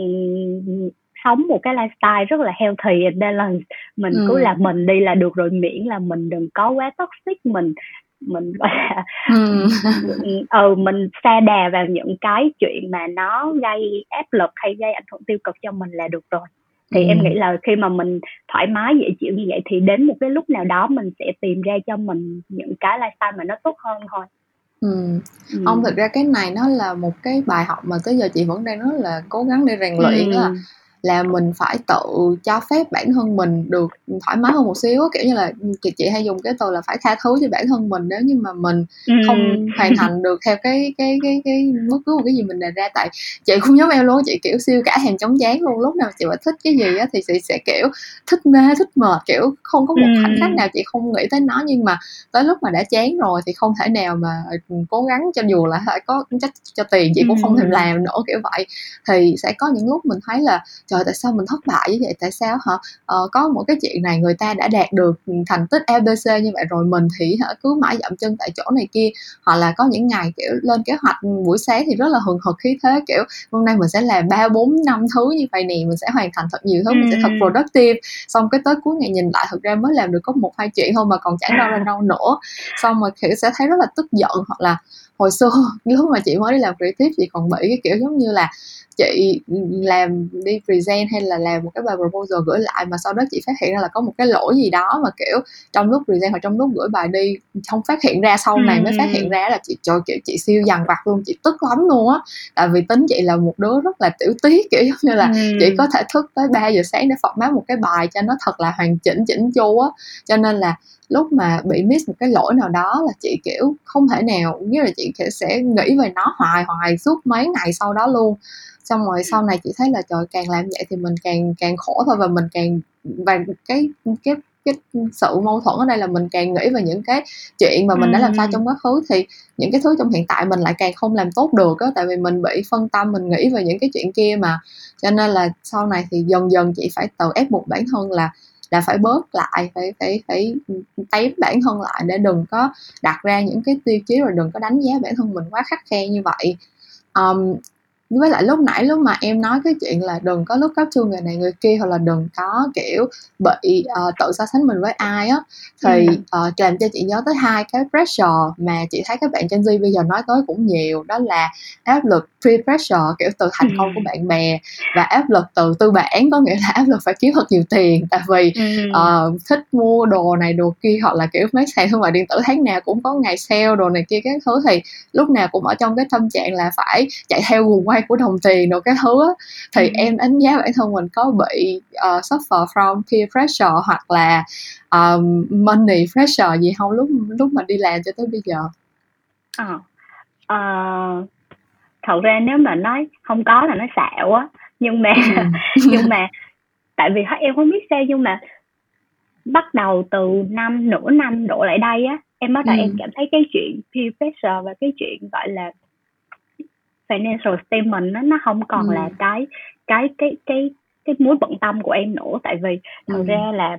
sống một cái lifestyle rất là healthy and balance mình ừ. cứ làm mình đi là được rồi miễn là mình đừng có quá toxic mình mình gọi là ừ. ừ mình xa đà vào những cái chuyện mà nó gây áp lực hay gây ảnh hưởng tiêu cực cho mình là được rồi thì ừ. em nghĩ là khi mà mình thoải mái dễ chịu như vậy thì đến một cái lúc nào đó mình sẽ tìm ra cho mình những cái lifestyle mà nó tốt hơn thôi Ừ. ừ. Ông thực ra cái này nó là một cái bài học mà tới giờ chị vẫn đang rất là cố gắng để rèn luyện ừ. là là mình phải tự cho phép bản thân mình được thoải mái hơn một xíu kiểu như là chị chị hay dùng cái từ là phải tha thứ cho bản thân mình nếu như mà mình ừ. không hoàn thành được theo cái cái cái cái bất cứ một cái gì mình đề ra. Tại chị cũng giống em luôn chị kiểu siêu cả hàng chống chán luôn. Lúc nào chị mà thích cái gì á thì chị sẽ kiểu thích mê thích mệt kiểu không có một ừ. khoảnh khắc nào chị không nghĩ tới nó. Nhưng mà tới lúc mà đã chán rồi thì không thể nào mà cố gắng cho dù là có chắc cho tiền chị cũng không thèm làm nữa kiểu vậy. Thì sẽ có những lúc mình thấy là trời tại sao mình thất bại như vậy? Tại sao hả? Ờ, có một cái chuyện này người ta đã đạt được thành tích abc như vậy rồi mình thì hả cứ mãi dậm chân tại chỗ này kia. Hoặc là có những ngày kiểu lên kế hoạch buổi sáng thì rất là hừng hực khí thế kiểu hôm nay mình sẽ làm ba bốn năm thứ như vậy nè mình sẽ hoàn thành thật nhiều thứ mình sẽ thật productive. Xong cái tới cuối ngày nhìn lại thực ra mới làm được có một hai chuyện thôi mà còn chẳng đâu ra đâu nữa. Xong rồi kiểu sẽ thấy rất là tức giận hoặc là hồi xưa lúc mà chị mới đi làm creative chị còn bị cái kiểu giống như là chị làm đi present hay là làm một cái bài proposal gửi lại mà sau đó chị phát hiện ra là có một cái lỗi gì đó mà kiểu trong lúc present hoặc trong lúc gửi bài đi không phát hiện ra sau này mới phát hiện ra là chị trời kiểu chị siêu dằn vặt luôn chị tức lắm luôn á. Tại vì tính chị là một đứa rất là tiểu tiết kiểu giống như là chị có thể thức tới 3 giờ sáng để format một cái bài cho nó thật là hoàn chỉnh chỉnh chu á. Cho nên là lúc mà bị miss một cái lỗi nào đó là chị kiểu không thể nào như là chị sẽ nghĩ về nó hoài hoài suốt mấy ngày sau đó luôn xong rồi sau này chị thấy là trời càng làm vậy thì mình càng càng khổ thôi và mình càng và cái cái cái sự mâu thuẫn ở đây là mình càng nghĩ về những cái chuyện mà mình đã làm sai trong quá khứ thì những cái thứ trong hiện tại mình lại càng không làm tốt được á tại vì mình bị phân tâm mình nghĩ về những cái chuyện kia mà. Cho nên là sau này thì dần dần chị phải tự ép buộc bản thân là là phải bớt lại phải phải phải tém bản thân lại để đừng có đặt ra những cái tiêu chí rồi đừng có đánh giá bản thân mình quá khắc khe như vậy. Um, với lại lúc nãy lúc mà em nói cái chuyện là đừng có lúc cấp cho người này người kia hoặc là đừng có kiểu bị uh, tự so sánh mình với ai á thì uh, làm cho chị nhớ tới hai cái pressure mà chị thấy các bạn Gen Z bây giờ nói tới cũng nhiều đó là áp lực peer pressure kiểu từ thành công của bạn bè và áp lực từ tư bản có nghĩa là áp lực phải kiếm thật nhiều tiền. Tại vì uh, thích mua đồ này đồ kia hoặc là kiểu mấy sàn thương mại điện tử tháng nào cũng có ngày sale đồ này kia các thứ thì lúc nào cũng ở trong cái tâm trạng là phải chạy theo guồng quay của đồng tiền đồ cái thứ á, thì ừ. em đánh giá bản thân mình có bị uh, suffer from peer pressure hoặc là um, money pressure gì không lúc lúc mà đi làm cho tới bây giờ à, uh, thật ra nếu mà nói không có là nó xạo á nhưng mà ừ. nhưng mà tại vì em không biết sao nhưng mà bắt đầu từ năm nửa năm đổ lại đây á em bắt đầu ừ. em cảm thấy cái chuyện peer pressure và cái chuyện gọi là financial statement nó nó không còn ừ. là cái cái cái cái cái mối bận tâm của em nữa tại vì thật ừ. ra là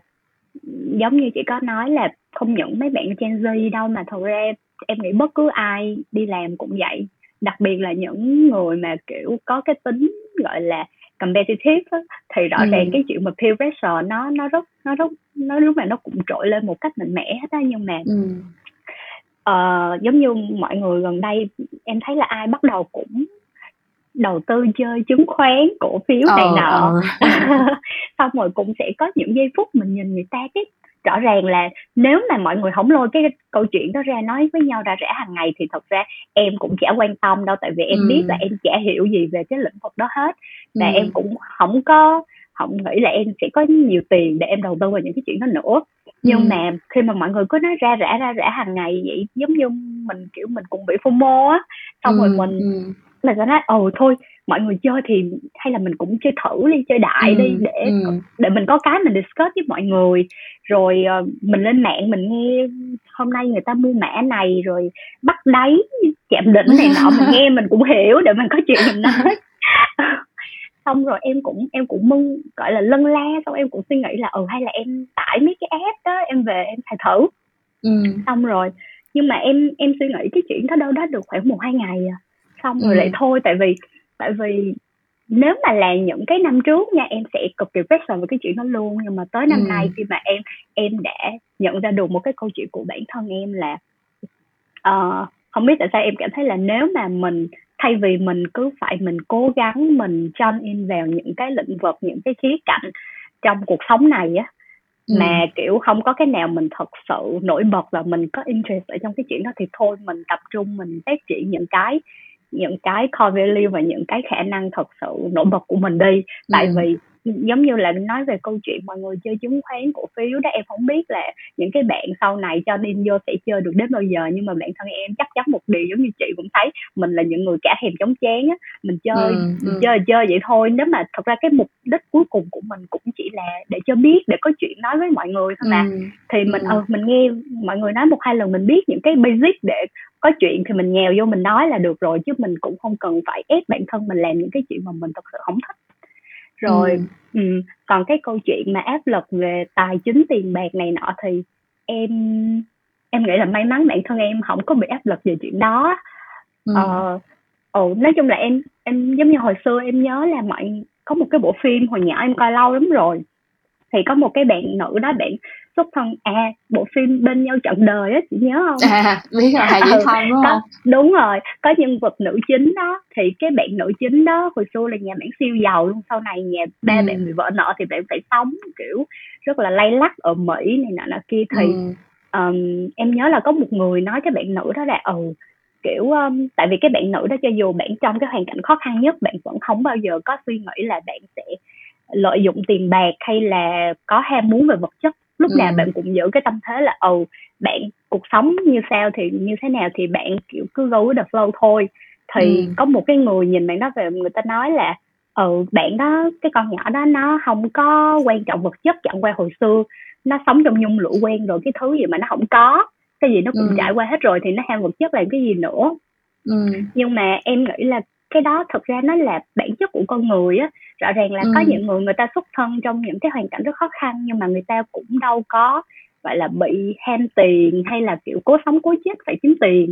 giống như chị có nói là không những mấy bạn Gen Z đâu mà thật ra em nghĩ bất cứ ai đi làm cũng vậy đặc biệt là những người mà kiểu có cái tính gọi là competitive á, thì rõ ừ. ràng cái chuyện mà peer pressure nó nó rất nó rất nó lúc nào nó cũng trội lên một cách mạnh mẽ hết á nhưng mà ừ. Uh, giống như mọi người gần đây em thấy là ai bắt đầu cũng đầu tư chơi chứng khoán cổ phiếu này ờ, nọ ờ. xong rồi cũng sẽ có những giây phút mình nhìn người ta cái rõ ràng là nếu mà mọi người không lôi cái câu chuyện đó ra nói với nhau ra rẽ hàng ngày thì thật ra em cũng chả quan tâm đâu tại vì em ừ. biết là em chả hiểu gì về cái lĩnh vực đó hết và ừ. em cũng không có không nghĩ là em sẽ có nhiều tiền để em đầu tư vào những cái chuyện đó nữa nhưng ừ. mà khi mà mọi người cứ nói ra rã ra rã hàng ngày vậy giống như mình kiểu mình cũng bị fomo á xong ừ. rồi mình ừ mình sẽ nói ồ thôi mọi người chơi thì hay là mình cũng chơi thử đi chơi đại ừ, đi để ừ. để mình có cái mình discuss với mọi người rồi uh, mình lên mạng mình nghe hôm nay người ta mua mã này rồi bắt đáy chạm đỉnh này nọ mình nghe mình cũng hiểu để mình có chuyện mình nói xong rồi em cũng em cũng mưng gọi là lân la xong em cũng suy nghĩ là ừ hay là em tải mấy cái app đó em về em xài thử ừ. xong rồi nhưng mà em em suy nghĩ cái chuyện đó đâu đó được khoảng một hai ngày à xong rồi ừ. lại thôi tại vì tại vì nếu mà là những cái năm trước nha em sẽ cực kỳ pressure về cái chuyện đó luôn nhưng mà tới năm ừ. nay khi mà em em đã nhận ra được một cái câu chuyện của bản thân em là uh, không biết tại sao em cảm thấy là nếu mà mình thay vì mình cứ phải mình cố gắng mình chọn in vào những cái lĩnh vực những cái khía cạnh trong cuộc sống này á ừ. mà kiểu không có cái nào mình thật sự nổi bật và mình có interest ở trong cái chuyện đó thì thôi mình tập trung mình phát triển những cái những cái core value và những cái khả năng thật sự nổi bật của mình đi tại ừ. vì giống như là nói về câu chuyện mọi người chơi chứng khoán cổ phiếu đó em không biết là những cái bạn sau này cho nên vô sẽ chơi được đến bao giờ nhưng mà bản thân em chắc chắn một điều giống như chị cũng thấy mình là những người cả thèm chống chán á mình chơi ừ, mình ừ. chơi chơi vậy thôi nếu mà thật ra cái mục đích cuối cùng của mình cũng chỉ là để cho biết để có chuyện nói với mọi người thôi mà ừ, thì mình ừ. ờ mình nghe mọi người nói một hai lần mình biết những cái basic để có chuyện thì mình nhèo vô mình nói là được rồi chứ mình cũng không cần phải ép bản thân mình làm những cái chuyện mà mình thật sự không thích rồi ừ. Ừ, còn cái câu chuyện mà áp lực về tài chính tiền bạc này nọ thì em em nghĩ là may mắn bản thân em không có bị áp lực về chuyện đó ừ. ờ ồ nói chung là em em giống như hồi xưa em nhớ là mọi có một cái bộ phim hồi nhỏ em coi lâu lắm rồi thì có một cái bạn nữ đó bạn xuất thân à bộ phim bên nhau trọn đời á chị nhớ không à biết rồi Hà Dĩ ừ, Phong đúng không đúng rồi có nhân vật nữ chính đó thì cái bạn nữ chính đó hồi xưa là nhà bạn siêu giàu luôn sau này nhà ba ừ. bạn bị vợ nợ thì bạn phải sống kiểu rất là lay lắc ở Mỹ này nọ nọ kia thì ừ. um, em nhớ là có một người nói cho bạn nữ đó là ừ kiểu um, tại vì cái bạn nữ đó cho dù bạn trong cái hoàn cảnh khó khăn nhất bạn vẫn không bao giờ có suy nghĩ là bạn sẽ lợi dụng tiền bạc hay là có ham muốn về vật chất lúc nào ừ. bạn cũng giữ cái tâm thế là ừ bạn cuộc sống như sao thì như thế nào thì bạn kiểu cứ go with the flow thôi thì ừ. có một cái người nhìn bạn đó về người ta nói là ừ bạn đó cái con nhỏ đó nó không có quan trọng vật chất chẳng qua hồi xưa nó sống trong nhung lụa quen rồi cái thứ gì mà nó không có cái gì nó cũng ừ. trải qua hết rồi thì nó ham vật chất làm cái gì nữa ừ. nhưng mà em nghĩ là cái đó thật ra nó là bản chất của con người á rõ ràng là ừ. có những người người ta xuất thân trong những cái hoàn cảnh rất khó khăn nhưng mà người ta cũng đâu có gọi là bị ham tiền hay là kiểu cố sống cố chết phải kiếm tiền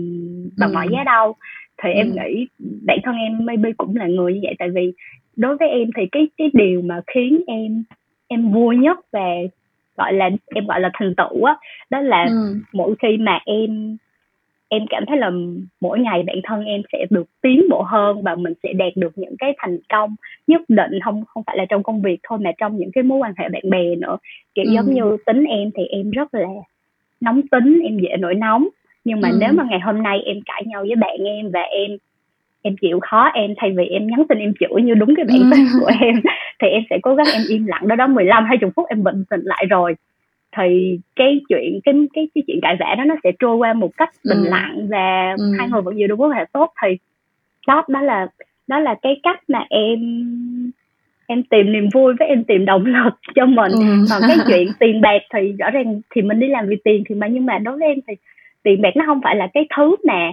bằng ừ. mọi giá đâu thì ừ. em nghĩ bản thân em maybe cũng là người như vậy tại vì đối với em thì cái cái điều mà khiến em em vui nhất và gọi là em gọi là thành tựu á đó, đó là ừ. mỗi khi mà em em cảm thấy là mỗi ngày bản thân em sẽ được tiến bộ hơn và mình sẽ đạt được những cái thành công nhất định không không phải là trong công việc thôi mà trong những cái mối quan hệ bạn bè nữa kiểu ừ. giống như tính em thì em rất là nóng tính em dễ nổi nóng nhưng mà ừ. nếu mà ngày hôm nay em cãi nhau với bạn em và em em chịu khó em thay vì em nhắn tin em chửi như đúng cái bản ừ. tính của em thì em sẽ cố gắng em im lặng đó đó 15 20 phút em bình tĩnh lại rồi thì cái chuyện cái cái cái chuyện cãi vã đó nó sẽ trôi qua một cách bình ừ. lặng và ừ. hai người vẫn giữ được mối quan hệ tốt thì đó đó là đó là cái cách mà em em tìm niềm vui với em tìm động lực cho mình ừ. còn cái chuyện tiền bạc thì rõ ràng thì mình đi làm vì tiền thì mà nhưng mà đối với em thì tiền bạc nó không phải là cái thứ mà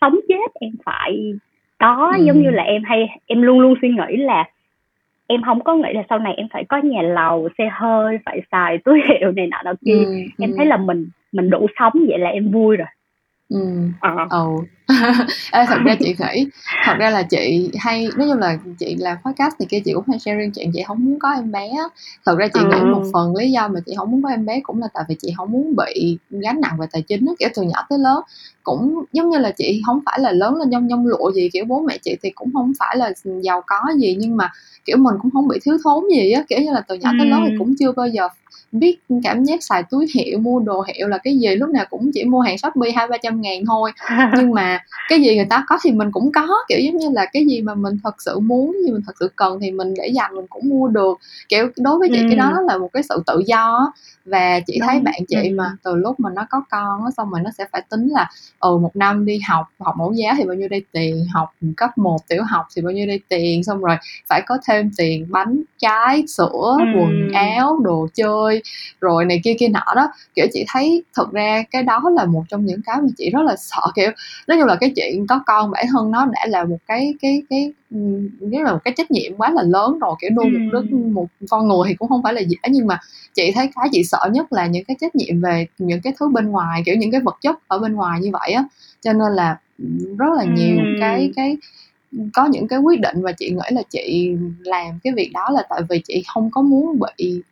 sống chết em phải có ừ. giống như là em hay em luôn luôn suy nghĩ là em không có nghĩ là sau này em phải có nhà lầu xe hơi phải xài túi hiệu này nọ đó kia ừ, em ừ. thấy là mình mình đủ sống vậy là em vui rồi ừ ờ. Ừ. Ê, thật ra chị nghĩ thật ra là chị hay nói chung là chị làm podcast thì kia chị cũng hay sharing chuyện chị không muốn có em bé thật ra chị ừ. nghĩ một phần lý do mà chị không muốn có em bé cũng là tại vì chị không muốn bị gánh nặng về tài chính kiểu từ nhỏ tới lớn. Cũng giống như là chị không phải là lớn lên nhông nhông lụa gì kiểu bố mẹ chị thì cũng không phải là giàu có gì nhưng mà kiểu mình cũng không bị thiếu thốn gì á. Kiểu như là từ nhỏ tới lớn thì cũng chưa bao giờ biết cảm giác xài túi hiệu mua đồ hiệu là cái gì lúc nào cũng chỉ mua hàng shopee hai ba trăm ngàn thôi nhưng mà cái gì người ta có thì mình cũng có kiểu giống như là cái gì mà mình thật sự muốn cái gì mình thật sự cần thì mình để dành mình cũng mua được kiểu đối với chị ừ. cái đó là một cái sự tự do và chị Đúng. thấy bạn chị ừ. mà từ lúc mà nó có con á xong rồi nó sẽ phải tính là ừ một năm đi học học mẫu giáo thì bao nhiêu đây tiền học cấp 1 tiểu học thì bao nhiêu đây tiền xong rồi phải có thêm tiền bánh trái sữa ừ. quần áo đồ chơi rồi này kia kia nọ đó. Kiểu chị thấy thật ra cái đó là một trong những cái mà chị rất là sợ. Kiểu nói chung là cái chuyện có con bản thân nó đã là một cái cái cái nếu là một cái trách nhiệm quá là lớn rồi. Kiểu nuôi một đứa một con người thì cũng không phải là dễ. Nhưng mà chị thấy cái chị sợ nhất là những cái trách nhiệm về những cái thứ bên ngoài kiểu những cái vật chất ở bên ngoài như vậy á. Cho nên là rất là nhiều ừ. cái cái có những cái quyết định và chị nghĩ là chị làm cái việc đó là tại vì chị không có muốn bị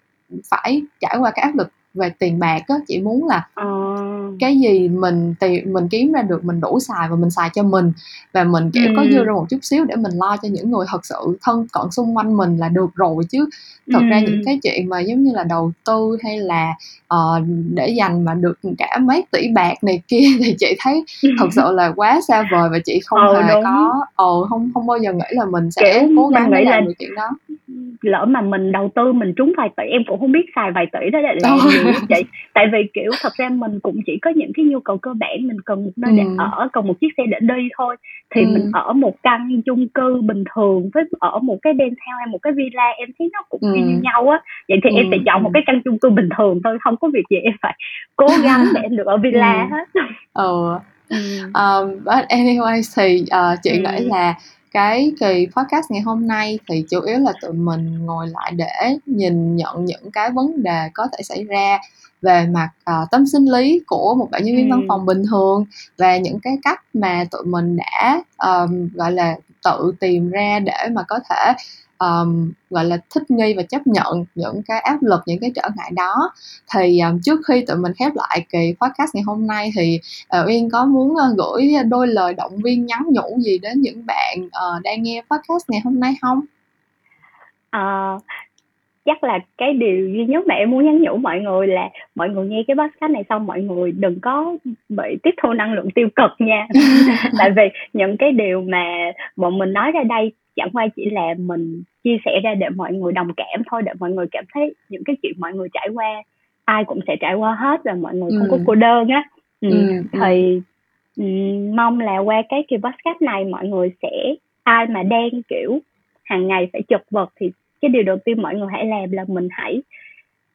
phải trải qua cái áp lực về tiền bạc á chị muốn là uh. cái gì mình tiền mình kiếm ra được mình đủ xài và mình xài cho mình và mình kiểu ừ. có dư ra một chút xíu để mình lo cho những người thật sự thân cận xung quanh mình là được rồi chứ thật ừ. ra những cái chuyện mà giống như là đầu tư hay là uh, để dành mà được cả mấy tỷ bạc này kia thì chị thấy thật sự là quá xa vời và chị không ừ, hề đúng. có ờ không không bao giờ nghĩ là mình sẽ kiểu cố gắng để làm được chuyện đó lỡ mà mình đầu tư mình trúng vài tỷ em cũng không biết xài vài tỷ đó để làm gì chị tại vì kiểu thật ra mình cũng chỉ có những cái nhu cầu cơ bản mình cần một nơi ừ. để ở cần một chiếc xe để đi thôi thì ừ. mình ở một căn chung cư bình thường với ở một cái theo hay một cái villa em thấy nó cũng ừ. như nhau á vậy thì ừ. em sẽ chọn một cái căn chung cư bình thường thôi không có việc gì em phải cố gắng để em được ở villa ừ. hết ừ. Um, but anyway thì uh, chị ừ. nghĩ là cái kỳ podcast ngày hôm nay thì chủ yếu là tụi mình ngồi lại để nhìn nhận những cái vấn đề có thể xảy ra về mặt uh, tâm sinh lý của một bạn nhân viên ừ. văn phòng bình thường và những cái cách mà tụi mình đã um, gọi là tự tìm ra để mà có thể um, gọi là thích nghi và chấp nhận những cái áp lực những cái trở ngại đó thì um, trước khi tụi mình khép lại kỳ podcast ngày hôm nay thì uh, Uyên có muốn uh, gửi đôi lời động viên nhắn nhủ gì đến những bạn uh, đang nghe podcast ngày hôm nay không? Uh, chắc là cái điều duy nhất mà em muốn nhắn nhủ mọi người là mọi người nghe cái podcast này xong mọi người đừng có bị tiếp thu năng lượng tiêu cực nha tại vì những cái điều mà bọn mình nói ra đây chẳng qua chỉ là mình chia sẻ ra để mọi người đồng cảm thôi để mọi người cảm thấy những cái chuyện mọi người trải qua ai cũng sẽ trải qua hết và mọi người ừ. không có ừ. cô đơn á ừ. Ừ. thì ừ, mong là qua cái kỳ podcast này mọi người sẽ ai mà đang kiểu hàng ngày phải chật vật thì cái điều đầu tiên mọi người hãy làm là mình hãy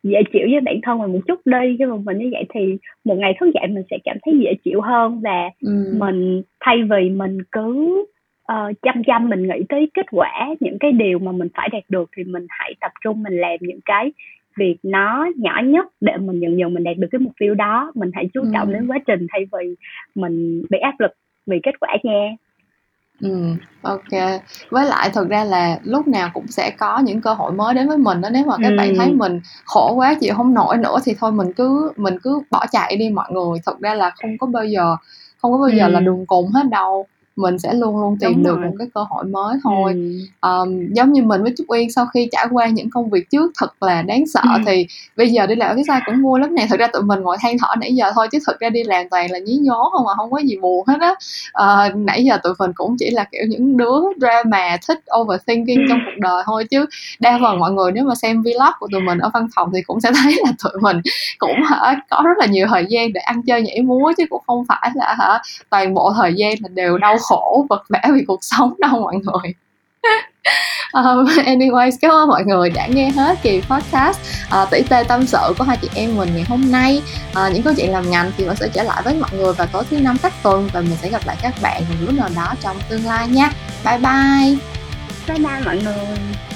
dễ chịu với bản thân mình một chút đi chứ mà mình như vậy thì một ngày thức dậy mình sẽ cảm thấy dễ chịu hơn và ừ. mình thay vì mình cứ uh, chăm chăm mình nghĩ tới kết quả những cái điều mà mình phải đạt được thì mình hãy tập trung mình làm những cái việc nó nhỏ nhất để mình dần dần mình đạt được cái mục tiêu đó mình hãy chú trọng ừ. đến quá trình thay vì mình bị áp lực vì kết quả nha Ừ, ok. Với lại thực ra là lúc nào cũng sẽ có những cơ hội mới đến với mình đó. Nếu mà các bạn thấy mình khổ quá chịu không nổi nữa thì thôi mình cứ mình cứ bỏ chạy đi mọi người. Thực ra là không có bao giờ không có bao giờ là đường cùng hết đâu mình sẽ luôn luôn tìm Đúng được rồi. một cái cơ hội mới thôi ừ. um, giống như mình với Trúc Uyên sau khi trải qua những công việc trước thật là đáng sợ ừ. thì bây giờ đi làm cái sai cũng mua lắm nè thực ra tụi mình ngồi than thở nãy giờ thôi chứ thực ra đi làm toàn là nhí nhố không mà không có gì buồn hết á uh, nãy giờ tụi mình cũng chỉ là kiểu những đứa drama thích overthinking trong cuộc đời thôi chứ đa phần mọi người nếu mà xem vlog của tụi mình ở văn phòng thì cũng sẽ thấy là tụi mình cũng hả có rất là nhiều thời gian để ăn chơi nhảy múa chứ cũng không phải là hả toàn bộ thời gian là đều đau khổ vật vã vì cuộc sống đâu mọi người. Um, anyways, cảm ơn mọi người đã nghe hết kỳ podcast. Uh, tỷ tê tâm sự của hai chị em mình ngày hôm nay. Uh, những câu chuyện làm ngành thì vẫn sẽ trở lại với mọi người vào tối thứ năm cách tuần và mình sẽ gặp lại các bạn vào lúc nào đó trong tương lai nha. Bye bye. Bye bye mọi người.